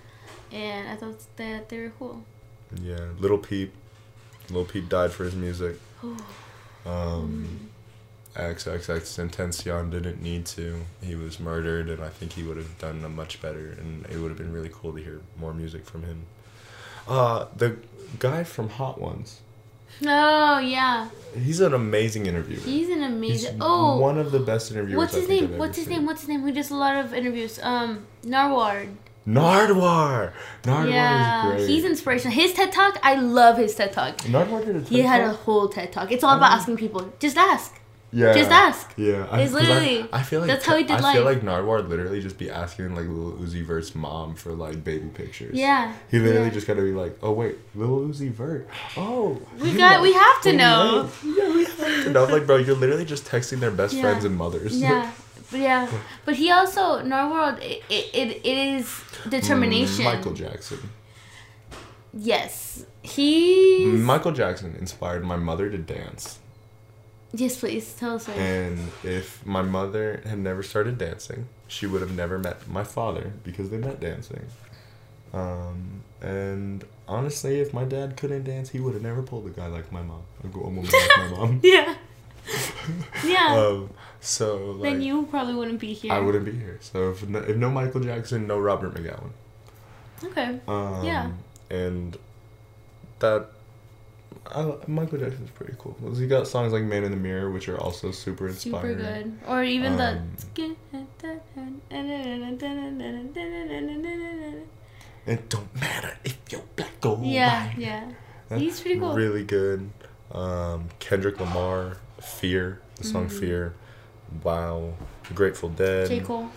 and I thought that they were cool. Yeah, Lil Peep. Lil Peep died for his music. Um, XXXTentacion didn't need to. He was murdered, and I think he would have done a much better, and it would have been really cool to hear more music from him. Uh, the guy from Hot Ones. Oh yeah, He's an amazing interviewer. he's an He's amazing. oh, one of the best interviewers. what's his name? What's his seen. name? What's his name? Who does a lot of interviews? Um, Nardwuar. Nardwuar. Nardwuar yeah, is great. he's inspirational. His TED Talk, I love his TED Talk. Nardwuar did a He TED had a whole TED Talk. It's all about asking people. Just ask. Yeah. Just ask. Yeah. I, It's literally- I, I feel like that's how he did I feel like Nardwuar literally just be asking like Lil Uzi Vert's mom for like baby pictures. Yeah. He literally yeah. just gotta be like, oh wait, Lil Uzi Vert. Oh. We got- know- we have to know. Yeah, we have to know. Like, bro, you're literally just texting their best Yeah. friends and mothers. Yeah, but yeah, but he also Narwhal. It, it, it, is determination. Michael Jackson. Yes, he. Michael Jackson inspired my mother to dance. Yes, please tell us. And if my mother had never started dancing, she would have never met my father because they met dancing. Um, and honestly, if my dad couldn't dance, he would have never pulled a guy like my mom, a woman like my mom. Yeah. Yeah. Um, so like, then you probably wouldn't be here. I wouldn't be here. So if no, if no Michael Jackson, no Robert McGowan. Okay. Um, Yeah. And that. I, Michael Jackson's pretty cool. He got songs like "Man in the Mirror," which are also super inspiring. Super good. Or even Um, the. It don't matter if you're black or Yeah, white. yeah. That's He's pretty cool. Really good. Um, Kendrick Lamar, "Fear," the song Mhm. "Fear." Wow. Grateful Dead. J. Cole.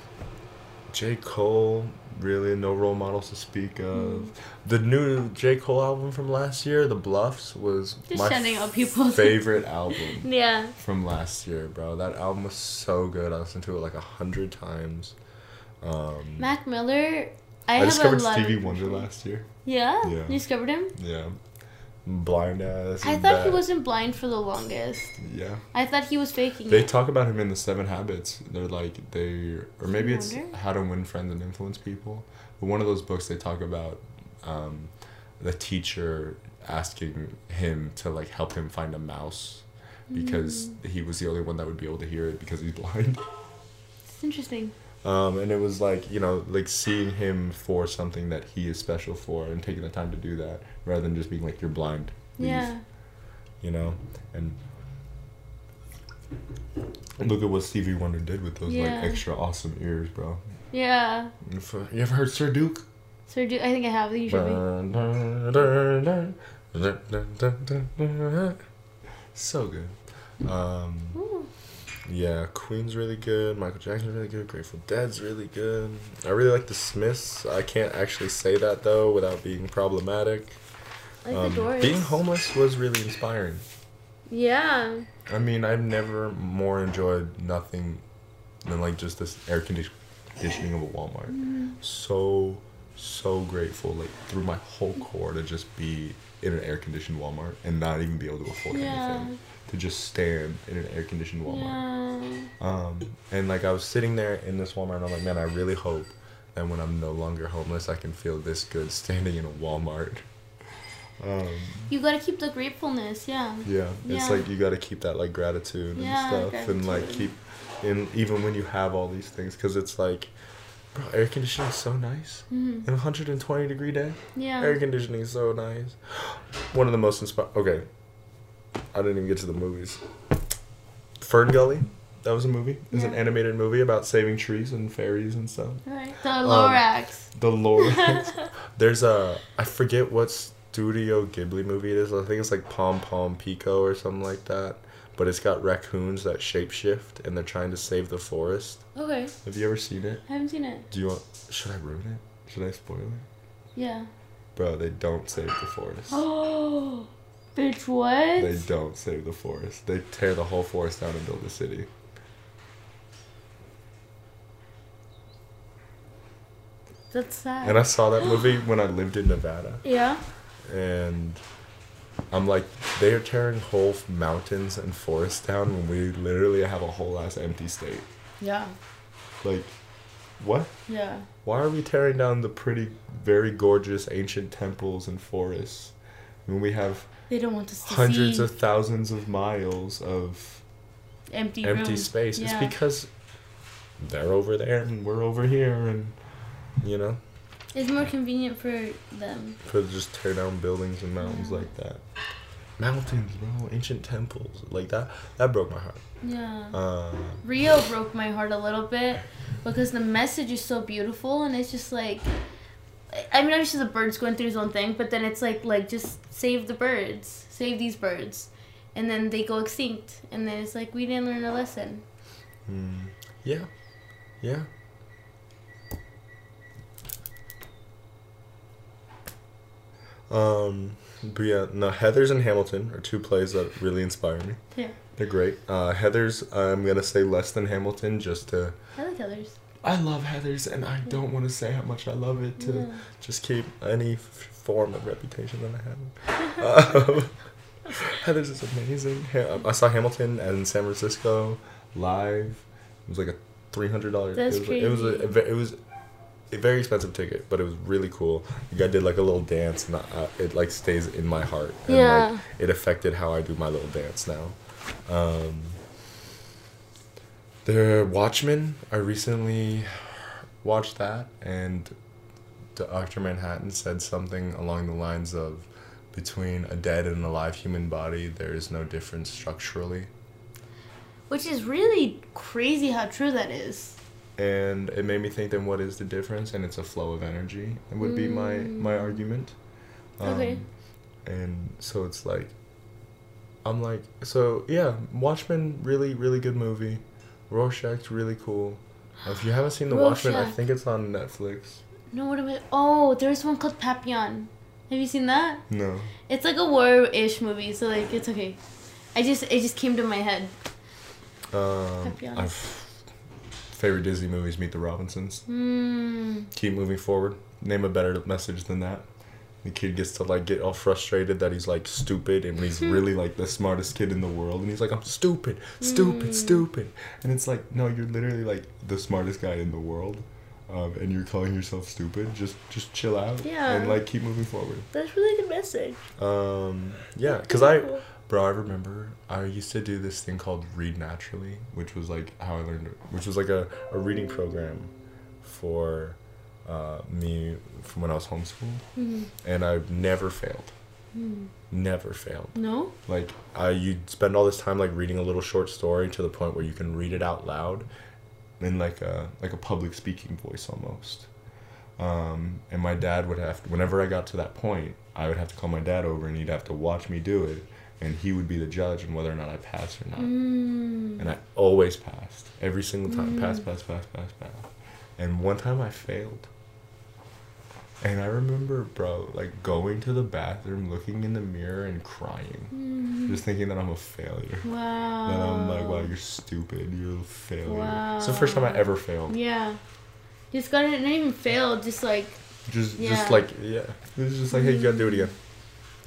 J. Cole, really no role models to speak of. The new J. Cole album from last year, The Bluffs, was Just my up favorite album Yeah. from last year, bro. That album was so good. I listened to it like a hundred times. Um, Mac Miller. I, I, have discovered Stevie Wonder last year. Yeah? Yeah. You discovered him? Yeah. Blind ass. I thought he wasn't blind for the longest. Yeah. I thought he was faking They it. talk about him in the Seven Habits. They're like they, or maybe it's Wonder? How to Win Friends and Influence People. But one of those books they talk about um, the teacher asking him to like help him find a mouse because Mm. he was the only one that would be able to hear it because he's blind. It's interesting. Um, and it was like you know like seeing him for something that he is special for and taking the time to do that rather than just being like you're blind. leave," Yeah. You know and. Look at what Stevie Wonder did with those Yeah. like extra awesome ears, bro. Yeah. If, uh, You ever heard Sir Duke? sir duke I think I have. You should be. So good. Um. Yeah, Queen's really good. Michael Jackson's really good. Grateful Dead's really good. I really like the Smiths. I can't actually say that though without being problematic. Like Um, the Doors. being homeless was really inspiring. Yeah. I mean, I've never more enjoyed nothing than like just this air conditioning of a Walmart. Mm-hmm. So, so grateful, like through my whole core, to just be in an air conditioned Walmart and not even be able to afford Yeah. anything. To just stand in an air conditioned Walmart. Yeah. Um, and like I was sitting there in this Walmart, and I'm like, man, I really hope that when I'm no longer homeless, I can feel this good standing in a Walmart. Um, You gotta keep the gratefulness, yeah. yeah, it's Yeah. like you got to keep that like gratitude Yeah, and stuff, and like keep, in even when you have all these things, because it's like, bro, air conditioning is so nice. hmm In a 120 degree day, Yeah. air conditioning is so nice. One of the most inspiring. Okay, I didn't even get to the movies. Fern Gully, that was a movie. It's an Yeah. animated movie about saving trees and fairies and stuff. Right. The um, Lorax. The Lord. There's a I forget what Studio Ghibli movie it is. I think it's like Pom Pom Pico or something like that. But it's got raccoons that shapeshift and they're trying to save the forest. okay. Have you ever seen it? I haven't seen it. Do you want? Should I ruin it? Should I spoil it? Yeah. Bro, they don't save the forest. Oh. Bitch, what? They don't save the forest. They tear the whole forest down and build a city. That's sad. And I saw that movie when I lived in Nevada. yeah. and I'm like, they are tearing whole mountains and forests down when we literally have a whole ass empty state. Yeah. Like, what? Yeah. Why are we tearing down the pretty, very gorgeous ancient temples and forests when we have They don't want us to hundreds see of thousands of miles of empty empty rooms. space? Yeah. It's because they're over there and we're over here, and you know, It's more convenient for them. could just tear down buildings and mountains Yeah. like that. Mountains, bro, ancient temples, like that. That broke my heart. Yeah. Uh, Rio broke my heart a little bit because the message is so beautiful and it's just like I mean obviously the bird's going through his own thing, but then it's like like just save the birds. Save these birds. And then they go extinct and then it's like we didn't learn a lesson. Mm, yeah, yeah. Um, but yeah, no, Heathers and Hamilton are two plays that really inspire me. Yeah. They're great. Uh, Heathers, I'm gonna say less than Hamilton, just to. I like others. I love Heathers, and I don't want to say how much I love it to Yeah. just keep any f- form of reputation that I have. um, Heathers is amazing. I saw Hamilton in San Francisco live. It was like a three hundred dollars. That's it was, It was a, crazy. it was a very expensive ticket, but it was really cool. The guy did like a little dance, and I, it like stays in my heart. And, Yeah. Like, it affected how I do my little dance now. Um, the Watchmen. I recently watched that, and Doctor Manhattan said something along the lines of, "Between a dead and alive human body, there is no difference structurally." Which is really crazy how true that is. and it made me think then what is the difference and it's a flow of energy it would be my my argument Um, Okay. and so it's like i'm like so yeah watchmen really really good movie rorschach's really cool if you haven't seen the watchmen i think it's on netflix No, what am I? Oh, there's one called Papillon. Have you seen that? no It's like a war-ish movie, so like it's okay. I just it just came to my head. um Papillon. I've, favorite disney movies meet the robinsons Hmm. keep moving forward name a better message than that the kid gets to like get all frustrated that he's like stupid and when he's really like the smartest kid in the world and he's like i'm stupid stupid Mm. stupid and it's like no you're literally like the smartest guy in the world um, and you're calling yourself stupid just just chill out Yeah. and like keep moving forward That's really good message. um yeah because i Bro, I remember I used to do this thing called Read Naturally, which was like how I learned, which was like a, a reading program for uh, me from when I was homeschooled, Mhm. and I've never failed. Hmm. Never failed. No. Like I, you spend all this time like reading a little short story to the point where you can read it out loud, in like a like a public speaking voice almost. Um, and my dad would have, whenever I got to that point, I would have to call my dad over, and he'd have to watch me do it, and he would be the judge on whether or not I passed or not. Mm. And I always passed every single time. Mm. Pass, pass, pass, pass, pass. And one time I failed. And I remember, bro, like going to the bathroom, looking in the mirror, and crying, Mm. just thinking that I'm a failure. Wow. That I'm like, wow, you're stupid. You're a failure. Wow. It's the first time I ever failed. Yeah. Just got it. Not even failed. Just like Just, Yeah. just like, yeah. It was just like, hey, you gotta do it again.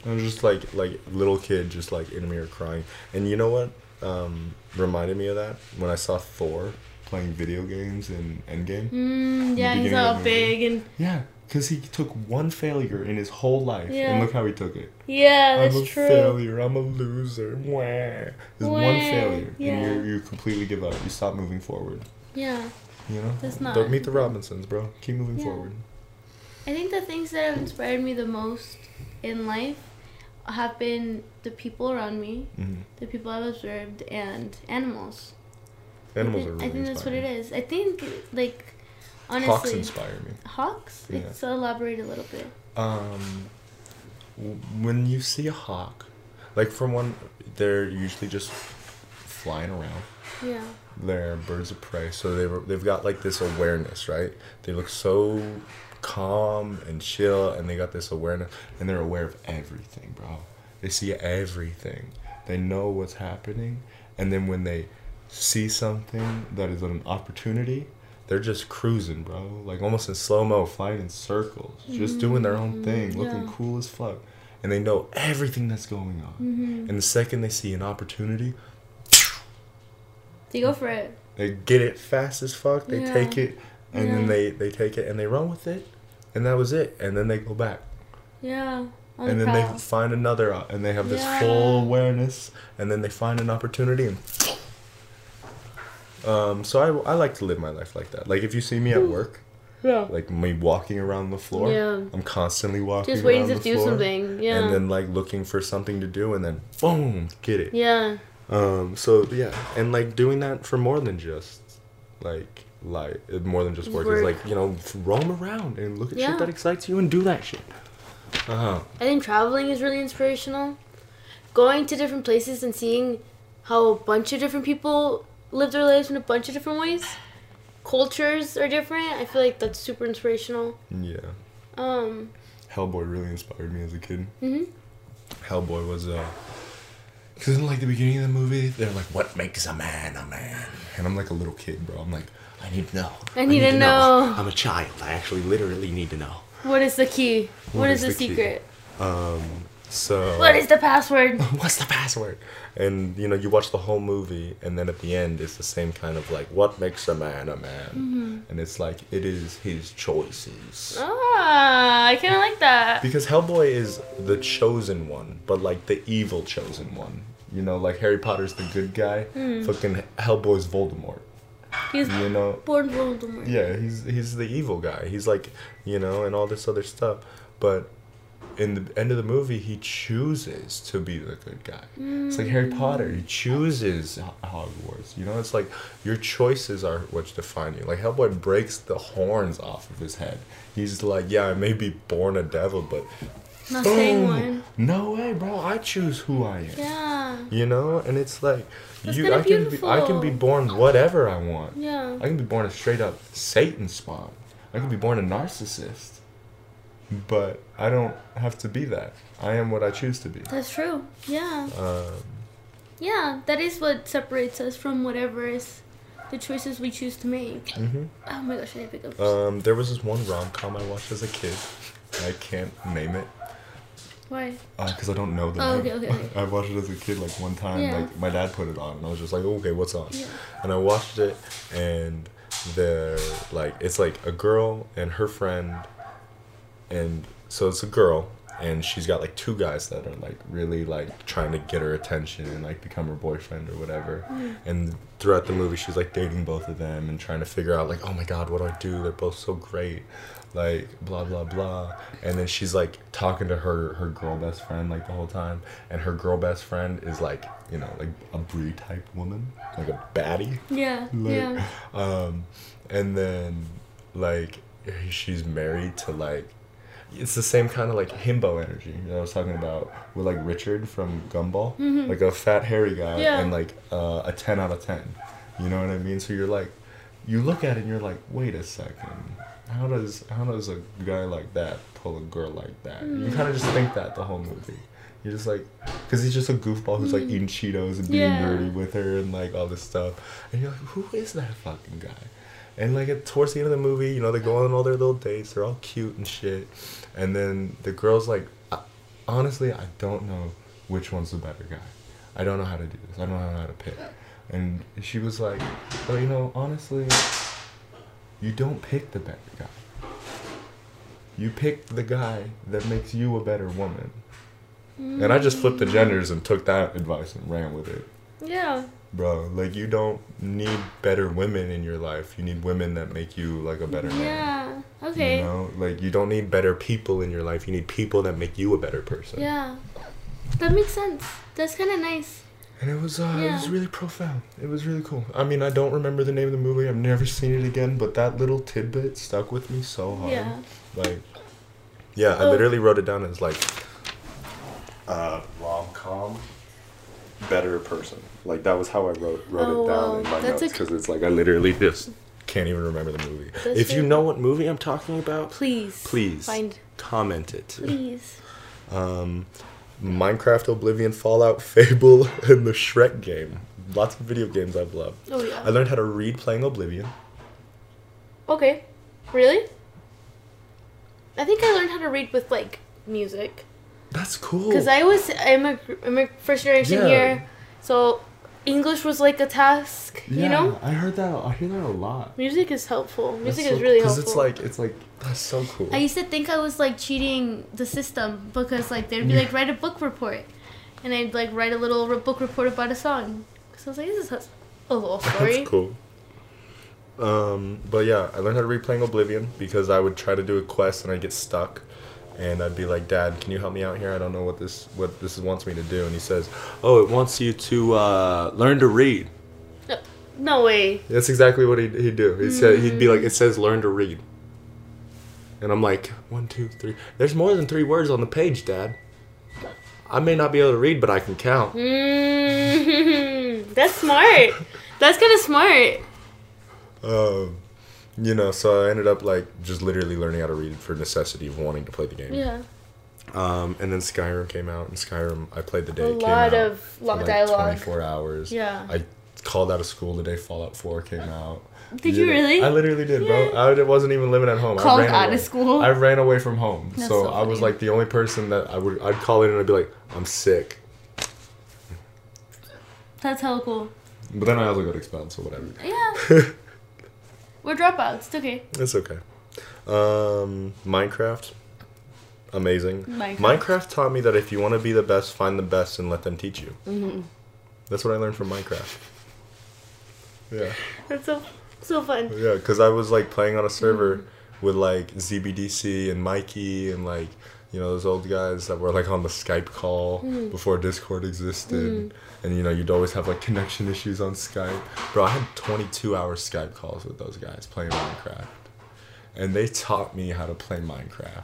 I was just like, like little kid, just like in a mirror crying. And you know what? Um, reminded me of that when I saw Thor playing video games in Endgame. Mm, yeah, he's all big and Yeah, Because he took one failure in his whole life, Yeah. and look how he took it. Yeah, that's I'm a true. failure. I'm a loser. Wah. There's one failure, yeah. and you you completely give up. You stop moving forward. Yeah. You know. That's not- Don't meet the Robinsons, bro. Keep moving Yeah. forward. I think the things that have inspired me the most in life have been the people around me, hmm the people I've observed, and animals. Animals I think, are really I think that's what it is. I think, like, honestly. Hawks inspire me. Hawks? Yeah. So elaborate a little bit. Um, when you see a hawk, like from one, they're usually just flying around. Yeah. They're birds of prey, so they they've got like this awareness, right? They look so calm and chill, and they got this awareness, and they're aware of everything, bro. They see everything. They know what's happening, and then when they see something that is an opportunity, they're just cruising, bro. Like almost in slow mo, flying in circles, just doing their own thing, looking yeah. cool as fuck, and they know everything that's going on. Mm-hmm. And the second they see an opportunity, They go for it. they get it fast as fuck. They Yeah. take it, and then they they take it and they run with it, and that was it. And then they go back, Yeah. On and the then they find another, uh, and they have this Yeah. full awareness, and then they find an opportunity and. Um, so I, I like to live my life like that. Like if you see me at work, Yeah. like me walking around the floor, Yeah. I'm constantly walking Just waiting around to the do floor, something. Yeah. and then like looking for something to do, and then boom, get it. yeah. Um, so yeah, and like doing that for more than just like like more than just work, Work. is like you know roam around and look at Yeah. shit that excites you and do that shit. Uh huh. I think traveling is really inspirational. Going to different places and seeing how a bunch of different people live their lives in a bunch of different ways. Cultures are different. I feel like that's super inspirational. Yeah. Um. Hellboy really inspired me as a kid. hmm Hellboy was uh. Cause in like the beginning of the movie, they're like, "What makes a man a man?" And I'm like a little kid, bro. I'm like, I need to know. I need to know. I'm a child. I actually literally need to know. What is the key? what is, the, key? secret? Um. So. What is the password? what's the password? And you know, you watch the whole movie, and then at the end, it's the same kind of like, what makes a man a man? Mm-hmm. And it's like it is his choices. Ah, I kind of like that. Because Hellboy is the chosen one, but like the evil chosen one. You know, like Harry Potter's the good guy. Hmm. Fucking Hellboy's Voldemort. He's You know, born Voldemort. yeah, he's he's the evil guy. He's like, you know, and all this other stuff. But in the end of the movie, he chooses to be the good guy. It's like Harry mm. Potter. He chooses Ho- Hogwarts. You know, it's like your choices are what define you. Like Hellboy breaks the horns off of his head. He's like, yeah, I may be born a devil, but Not boom, one. no way, bro. I choose who I am. Yeah. You know, and it's like That's you. I can be. I can be born whatever I want. Yeah. I can be born a straight up Satan spawn. I can be born a narcissist. But I don't have to be that. I am what I choose to be. That's true. Yeah. Um, Yeah, that is what separates us from whatever is the choices we choose to make. mhm. Oh my gosh, I need to pick up. um, there was this one rom com I watched as a kid. I can't name it Why? because I don't know the Oh, name. okay, okay, okay. I watched it as a kid like one time. Yeah. Like my dad put it on, and I was just like, okay, what's on? Yeah. And I watched it, and they're like, it's like a girl and her friend, and so it's a girl, and she's got like two guys that are like really like trying to get her attention and like become her boyfriend or whatever. And throughout the movie, she's like dating both of them and trying to figure out like, oh my god, what do I do? They're both so great, like blah blah blah. And then she's like talking to her her girl best friend like the whole time, and her girl best friend is like you know like a Brie type woman, like a baddie. Yeah. Like, yeah. Um, and then like she's married to like it's the same kind of like himbo energy that I was talking about with like Richard from Gumball, like a fat hairy guy Mm-hmm. Yeah. and like uh, a ten out of ten. You know what I mean? So you're like, you look at it and you're like, wait a second, how does how does a guy like that pull a girl like that? You kind of just think that the whole movie. You're just like, because he's just a goofball who's like eating Cheetos and being Mm. Yeah. nerdy with her and like all this stuff, and you're like, who is that fucking guy? And like at, towards the end of the movie, you know, they go on all their little dates. They're all cute and shit. And then the girl's like, "I- honestly, I don't know which one's the better guy. I don't know how to do this. I don't know how to pick. And she was like, well, you know, honestly, you don't pick the better guy. you pick the guy that makes you a better woman. And I just flipped the genders and took that advice and ran with it. Yeah. Bro, like you don't need better women in your life. You need women that make you like a better man. Yeah. Okay. You know, like you don't need better people in your life. You need people that make you a better person. Yeah. That makes sense. That's kind of nice. And it was uh, it was really profound. It was really cool. I mean, I don't remember the name of the movie. I've never seen it again, but that little tidbit stuck with me so hard. Yeah. Like, yeah, I Oh. literally wrote it down as like, uh, rom com, better person. Like that was how I wrote wrote Oh, it down wow. in my That's notes because it's like I literally just can't even remember the movie. That's if you know what movie I'm talking about, Please. please Find. comment it. Please. Um, Minecraft, Oblivion, Fallout, Fable, and the Shrek game. Lots of video games I've loved. Oh I learned how to read playing Oblivion. Okay. Really? I think I learned how to read with like music. That's cool. Because I was I'm a I'm a first generation Yeah. here, so English was like a task. You know, I heard that. I hear that a lot. music is helpful. Music That's is so- really helpful. Because it's like it's like that's so cool. I used to think I was like cheating the system because like they'd be Yeah. like write a book report, and I'd like write a little book report about a song. So I was like, this is a little story. That's cool. Um, but yeah, I learned how to read playing Oblivion because I would try to do a quest and I'd get stuck, and I'd be like, "Dad, can you help me out here? I don't know what this what this wants me to do." And he says, "Oh, it wants you to uh, learn to read." No, no way. That's exactly what he'd, he'd do. He said he'd be like, "It says learn to read," and I'm like, one, two, three. There's more than three words on the page, Dad. I may not be able to read, but I can count." Mm, that's smart. That's kind of smart. Um, you know, so I ended up like just literally learning how to read for necessity of wanting to play the game. Yeah. Um, and then Skyrim came out, and Skyrim I played the day A it came lot out of like, dialogue. 24 hours. Yeah. I called out of school the day Fallout 4 came out. Did you know, really? I literally did, bro. Yeah. I wasn't even living at home. Called I ran out away. of school? I ran away from home, so, so I was like the only person that I would. I'd call in and I'd be like, "I'm sick," That's hella cool. but then I also got expelled, so whatever. Yeah. We're dropouts. It's okay. It's okay. Um, Minecraft, amazing. Minecraft. Minecraft taught me that if you want to be the best, find the best and let them teach you. Mm-hmm. That's what I learned from Minecraft. Yeah, That's so so fun. yeah, because I was like playing on a server with like ZBDC and Mikey and like you know those old guys that were like on the Skype call before Discord existed, and you know you'd always have like connection issues on Skype. Bro, I had 22 hour Skype calls with those guys playing Minecraft, and they taught me how to play Minecraft.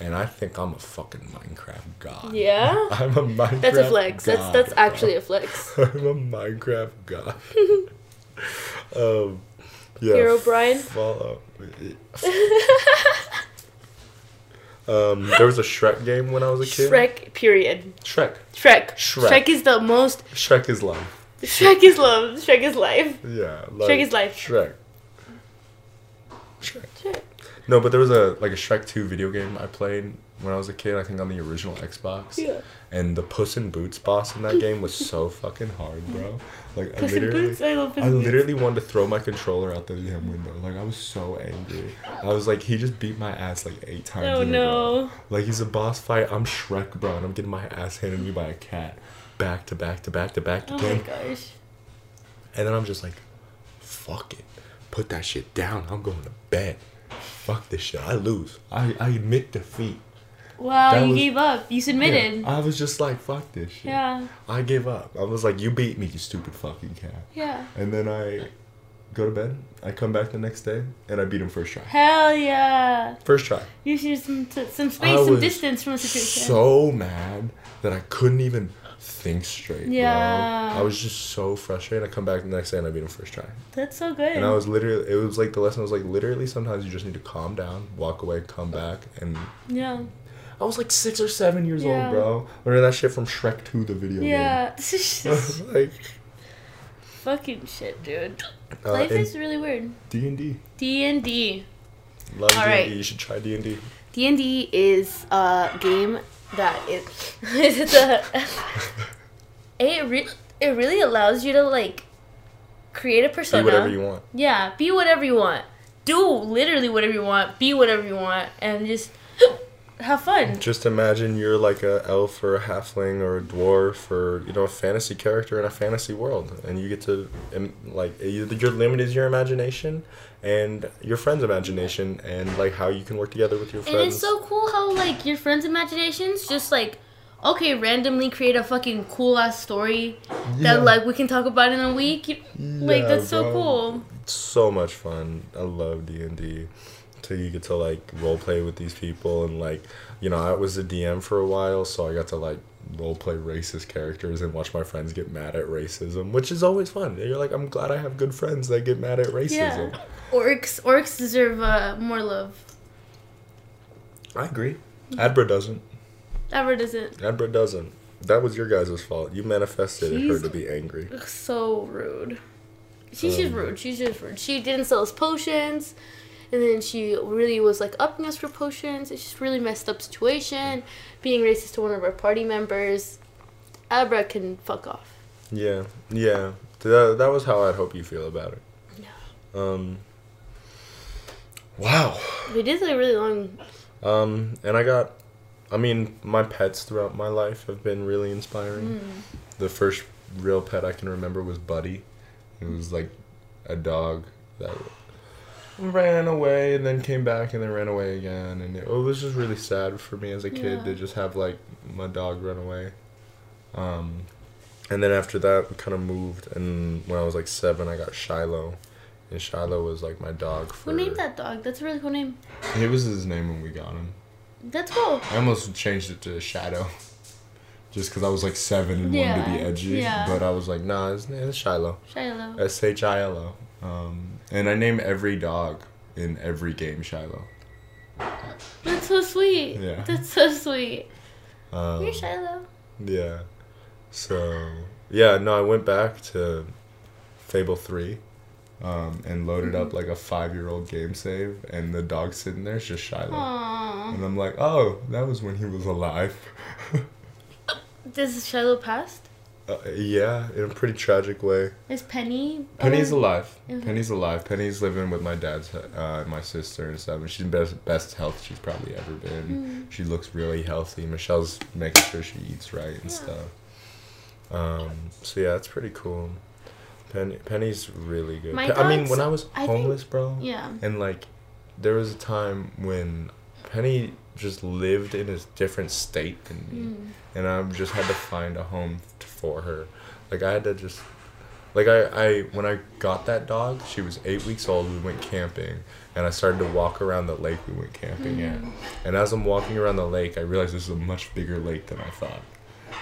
And I think I'm a fucking Minecraft god. Yeah. I'm a Minecraft. That's a flex. That's god, that's bro. actually a flex. I'm a Minecraft god. um, yeah. Herobrine? Fallout. Um, there was a Shrek game when I was a kid. Shrek. Period. Shrek. Shrek. Shrek. Shrek is the most. Shrek is life. Shrek is love. Shrek is life. Yeah. Like, Shrek is life. Shrek. Shrek. Shrek. No, but there was a like a Shrek Two video game I played when I was a kid. I think on the original Xbox. Yeah. And the Puss in Boots boss in that game was so fucking hard, bro. Like Puss I literally, Boots. I love Puss I in Boots. wanted to throw my controller out the damn window. Like I was so angry. I was like, he just beat my ass like eight times. Oh row. no. Like he's a boss fight. I'm Shrek, bro, and I'm getting my ass handed to me by a cat, back to back to back to back to. Back. Oh my gosh. And then I'm just like, fuck it, put that shit down. I'm going to bed. Fuck this shit. I lose. I, I admit defeat. Wow, That you was- gave up. You submitted. Yeah, I was just like, fuck this shit. Yeah. I gave up. I was like, you beat me, you stupid fucking cat. Yeah. And then I go to bed. I come back the next day and I beat him first try. Hell yeah. First try. You should some t- some I space, some was distance from the situation. So mad that I couldn't even think straight. bro. Yeah. I was just so frustrated. I come back the next day and I beat him first try. That's so good. And I was literally, it was like the lesson was like literally sometimes you just need to calm down, walk away, come back, and yeah. I was like six or seven years Yeah. old, bro. Learning that shit from Shrek 2, the video Yeah. Game. just like, fucking shit, dude. uh, Life is really weird. D and D. D and D. Love D and D. You should try D and D. D and D is a game that is it's a it re- it really allows you to like create a persona. whatever you want. Yeah, be whatever you want. do literally whatever you want, be whatever you want, and just have fun. Just imagine you're like a elf or a halfling or a dwarf or you know a fantasy character in a fantasy world, and you get to like you- your limit is your imagination and your friend's imagination, and like how you can work together with your And it's so cool how like your friends' imaginations just like okay randomly create a fucking cool ass story Yeah. that like we can talk about in a week. Like Yeah, that's so bro. cool. so much fun. I love D and D. So you get to like role play with these people and like you know I was a DM for a while, so I got to like role play racist characters and watch my friends get mad at racism, which is always fun. You're like, I'm glad I have good friends that get mad at racism. Yeah. Orcs orcs deserve uh, more love. I agree. Adbra doesn't. Ever doesn't. Adbra doesn't. That was your guys' fault. You manifested her to be angry. So rude. She's just Um, rude. She's just rude. She didn't sell us potions. And then she really was like upping us for potions. It's just really messed up situation. Being racist to one of our party members. Abra can fuck off. Yeah, yeah. That, that was how I'd hope you feel about it. Yeah. Um. Wow. We did like really long. Um, and I got, I mean, my pets throughout my life have been really inspiring. Mm. The first real pet I can remember was Buddy. It was like a dog that ran away and then came back and then ran away again. And it, was just really sad for me as a kid Yeah. to just have like my dog run away. Um, and then after that, we kind of moved. And when I was like seven, I got Shiloh. And Shiloh was like my dog for. Who named that dog? That's a really cool name. It was his name when we got him. That's cool. I almost changed it to Shadow. Just because I was like seven and wanted to be edgy. yeah. But I was like, nah, it's, it's Shiloh. Shiloh. S H I L O. Um, and I name every dog in every game Shiloh. That's so sweet. Yeah. That's so sweet. Um, You're Shiloh. yeah. So, yeah, no, I went back to Fable 3 um, and loaded Mm-hmm. up like a five year old game save, and the dog sitting there is just Shiloh. Aww. And I'm like, oh, that was when he was alive. Does Shiloh passed? Uh, yeah, in a pretty tragic way. Is Penny? Penny's alive. alive. Penny's alive. Penny's living with my dad's, uh, my sister and stuff. And she's in best best health she's probably ever been. Mm. She looks really healthy. Michelle's making sure she eats right and Yeah. stuff. Um. So yeah, it's pretty cool. Penny Penny's really good. My I mean, when I was I think- homeless, bro, Yeah. and like, there was a time when Penny just lived in a different state than me Mm. and I just had to find a home for her. Like I had to just, like I, I when I got that dog, she was eight weeks old. We went camping, and I started to walk around the lake we went camping at. Mm-hmm. And as I'm walking around the lake, I realized this is a much bigger lake than I thought.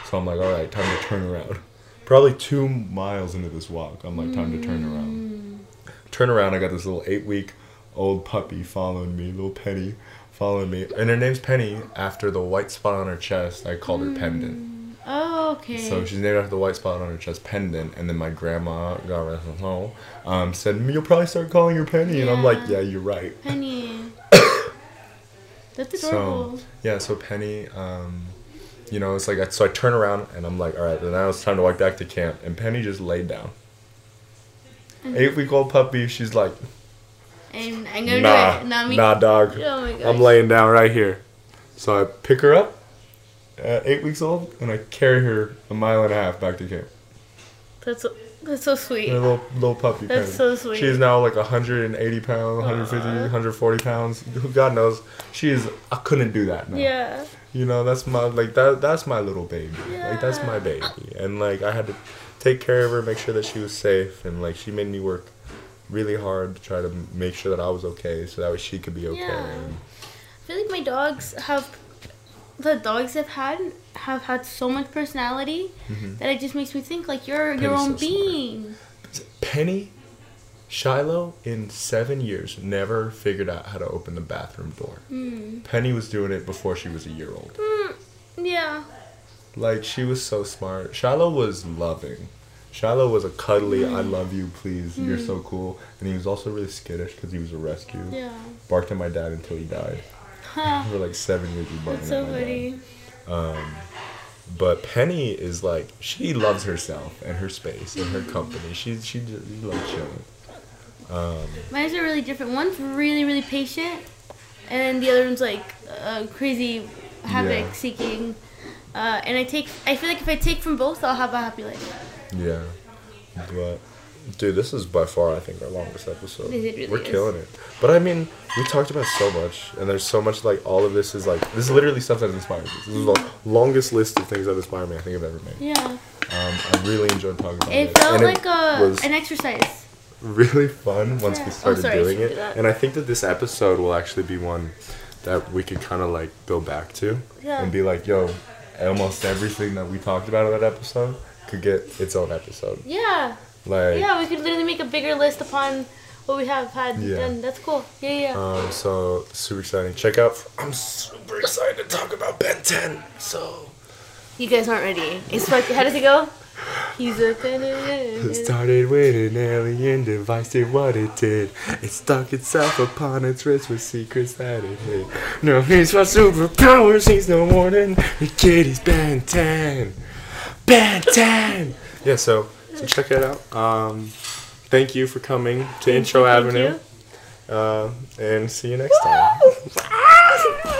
So I'm like, all right, time to turn around. Probably two miles into this walk, I'm like, time to turn around. Mm. Turn around, I got this little eight week old puppy following me, little Penny following me, and her name's Penny after the white spot on her chest. I called her mm. Pendant. Oh, okay. So she's named after the white spot on her chest, Pendant. And then my grandma, God rest her soul, um, said, You'll probably start calling her Penny. And I'm like, Yeah. Yeah, you're right. Penny. That's So, adorable. yeah, so Penny, um, you know, it's like, so I turn around and I'm like, All right, then now it's time to walk back to camp. And Penny just laid down. Eight week old puppy, she's like, and I'm gonna Nah, do it. Not me. nah, dog. Oh my. I'm laying down right here. So I pick her up at eight weeks old and I carry her a mile and a half back to camp. That's so, that's so sweet. A little little puppy. That's Penny. so sweet. She's now like 180 pounds, 150, Aw. 140 pounds. God knows. She is. I couldn't do that now. Yeah. You know, that's my like that. That's my little baby. Like that's my baby, and like I had to take care of her, make sure that she was safe, and like she made me work really hard to try to make sure that I was okay, so that way she could be okay. Yeah. I feel like my dogs have the dogs I've had have had so much personality that it just makes me think like you're your own so smart. being. Penny, Shiloh, in seven years, never figured out how to open the bathroom door. Mm. Penny was doing it before she was a year old. Mm, yeah. Like she was so smart. Shiloh was loving. Shiloh was a cuddly, I love you, please, you're so cool. And he was also really skittish because he was a rescue. Yeah. Barked at my dad until he died. For like seven years, barked That's at so funny. Um, but Penny is like she loves herself and her space and her company. She she just she loves chilling. Um, Mine's are really different. One's really, really patient, and the other one's like uh, crazy havoc Yeah. seeking. Uh, and I take, I feel like if I take from both, I'll have a happy life. yeah, but dude, this is by far I think our longest episode. It really We're is. killing it. But I mean, we talked about so much, and there's so much like all of this is like this is literally stuff that inspires us. This is the longest list of things that inspire me I think I've ever made. Yeah. Um, I really enjoyed talking about it. It felt and like a was an exercise. really fun once Yeah. we Oh, started sorry, doing it. do. And I think that this episode will actually be one that we could kind of like go back to Yeah. and be like, yo, almost everything that we talked about in that episode could get its own episode. Yeah. Like, Yeah, we could literally make a bigger list upon what we have had Yeah. done. That's cool. Yeah, yeah. um, so super exciting. Check out. I'm super excited to talk about Ben 10. So. you guys aren't ready. It's like, how does it go? He's a. It started with an alien device, did what it did. It stuck itself upon its wrist with secrets that it hid. No, he's got superpowers, he's no more than a kid, he's Ben 10. Ben 10! Yeah, so, so check that out. Um, thank you for coming to thank Intro you, Avenue. Uh, and see you next Woo! time. Ah!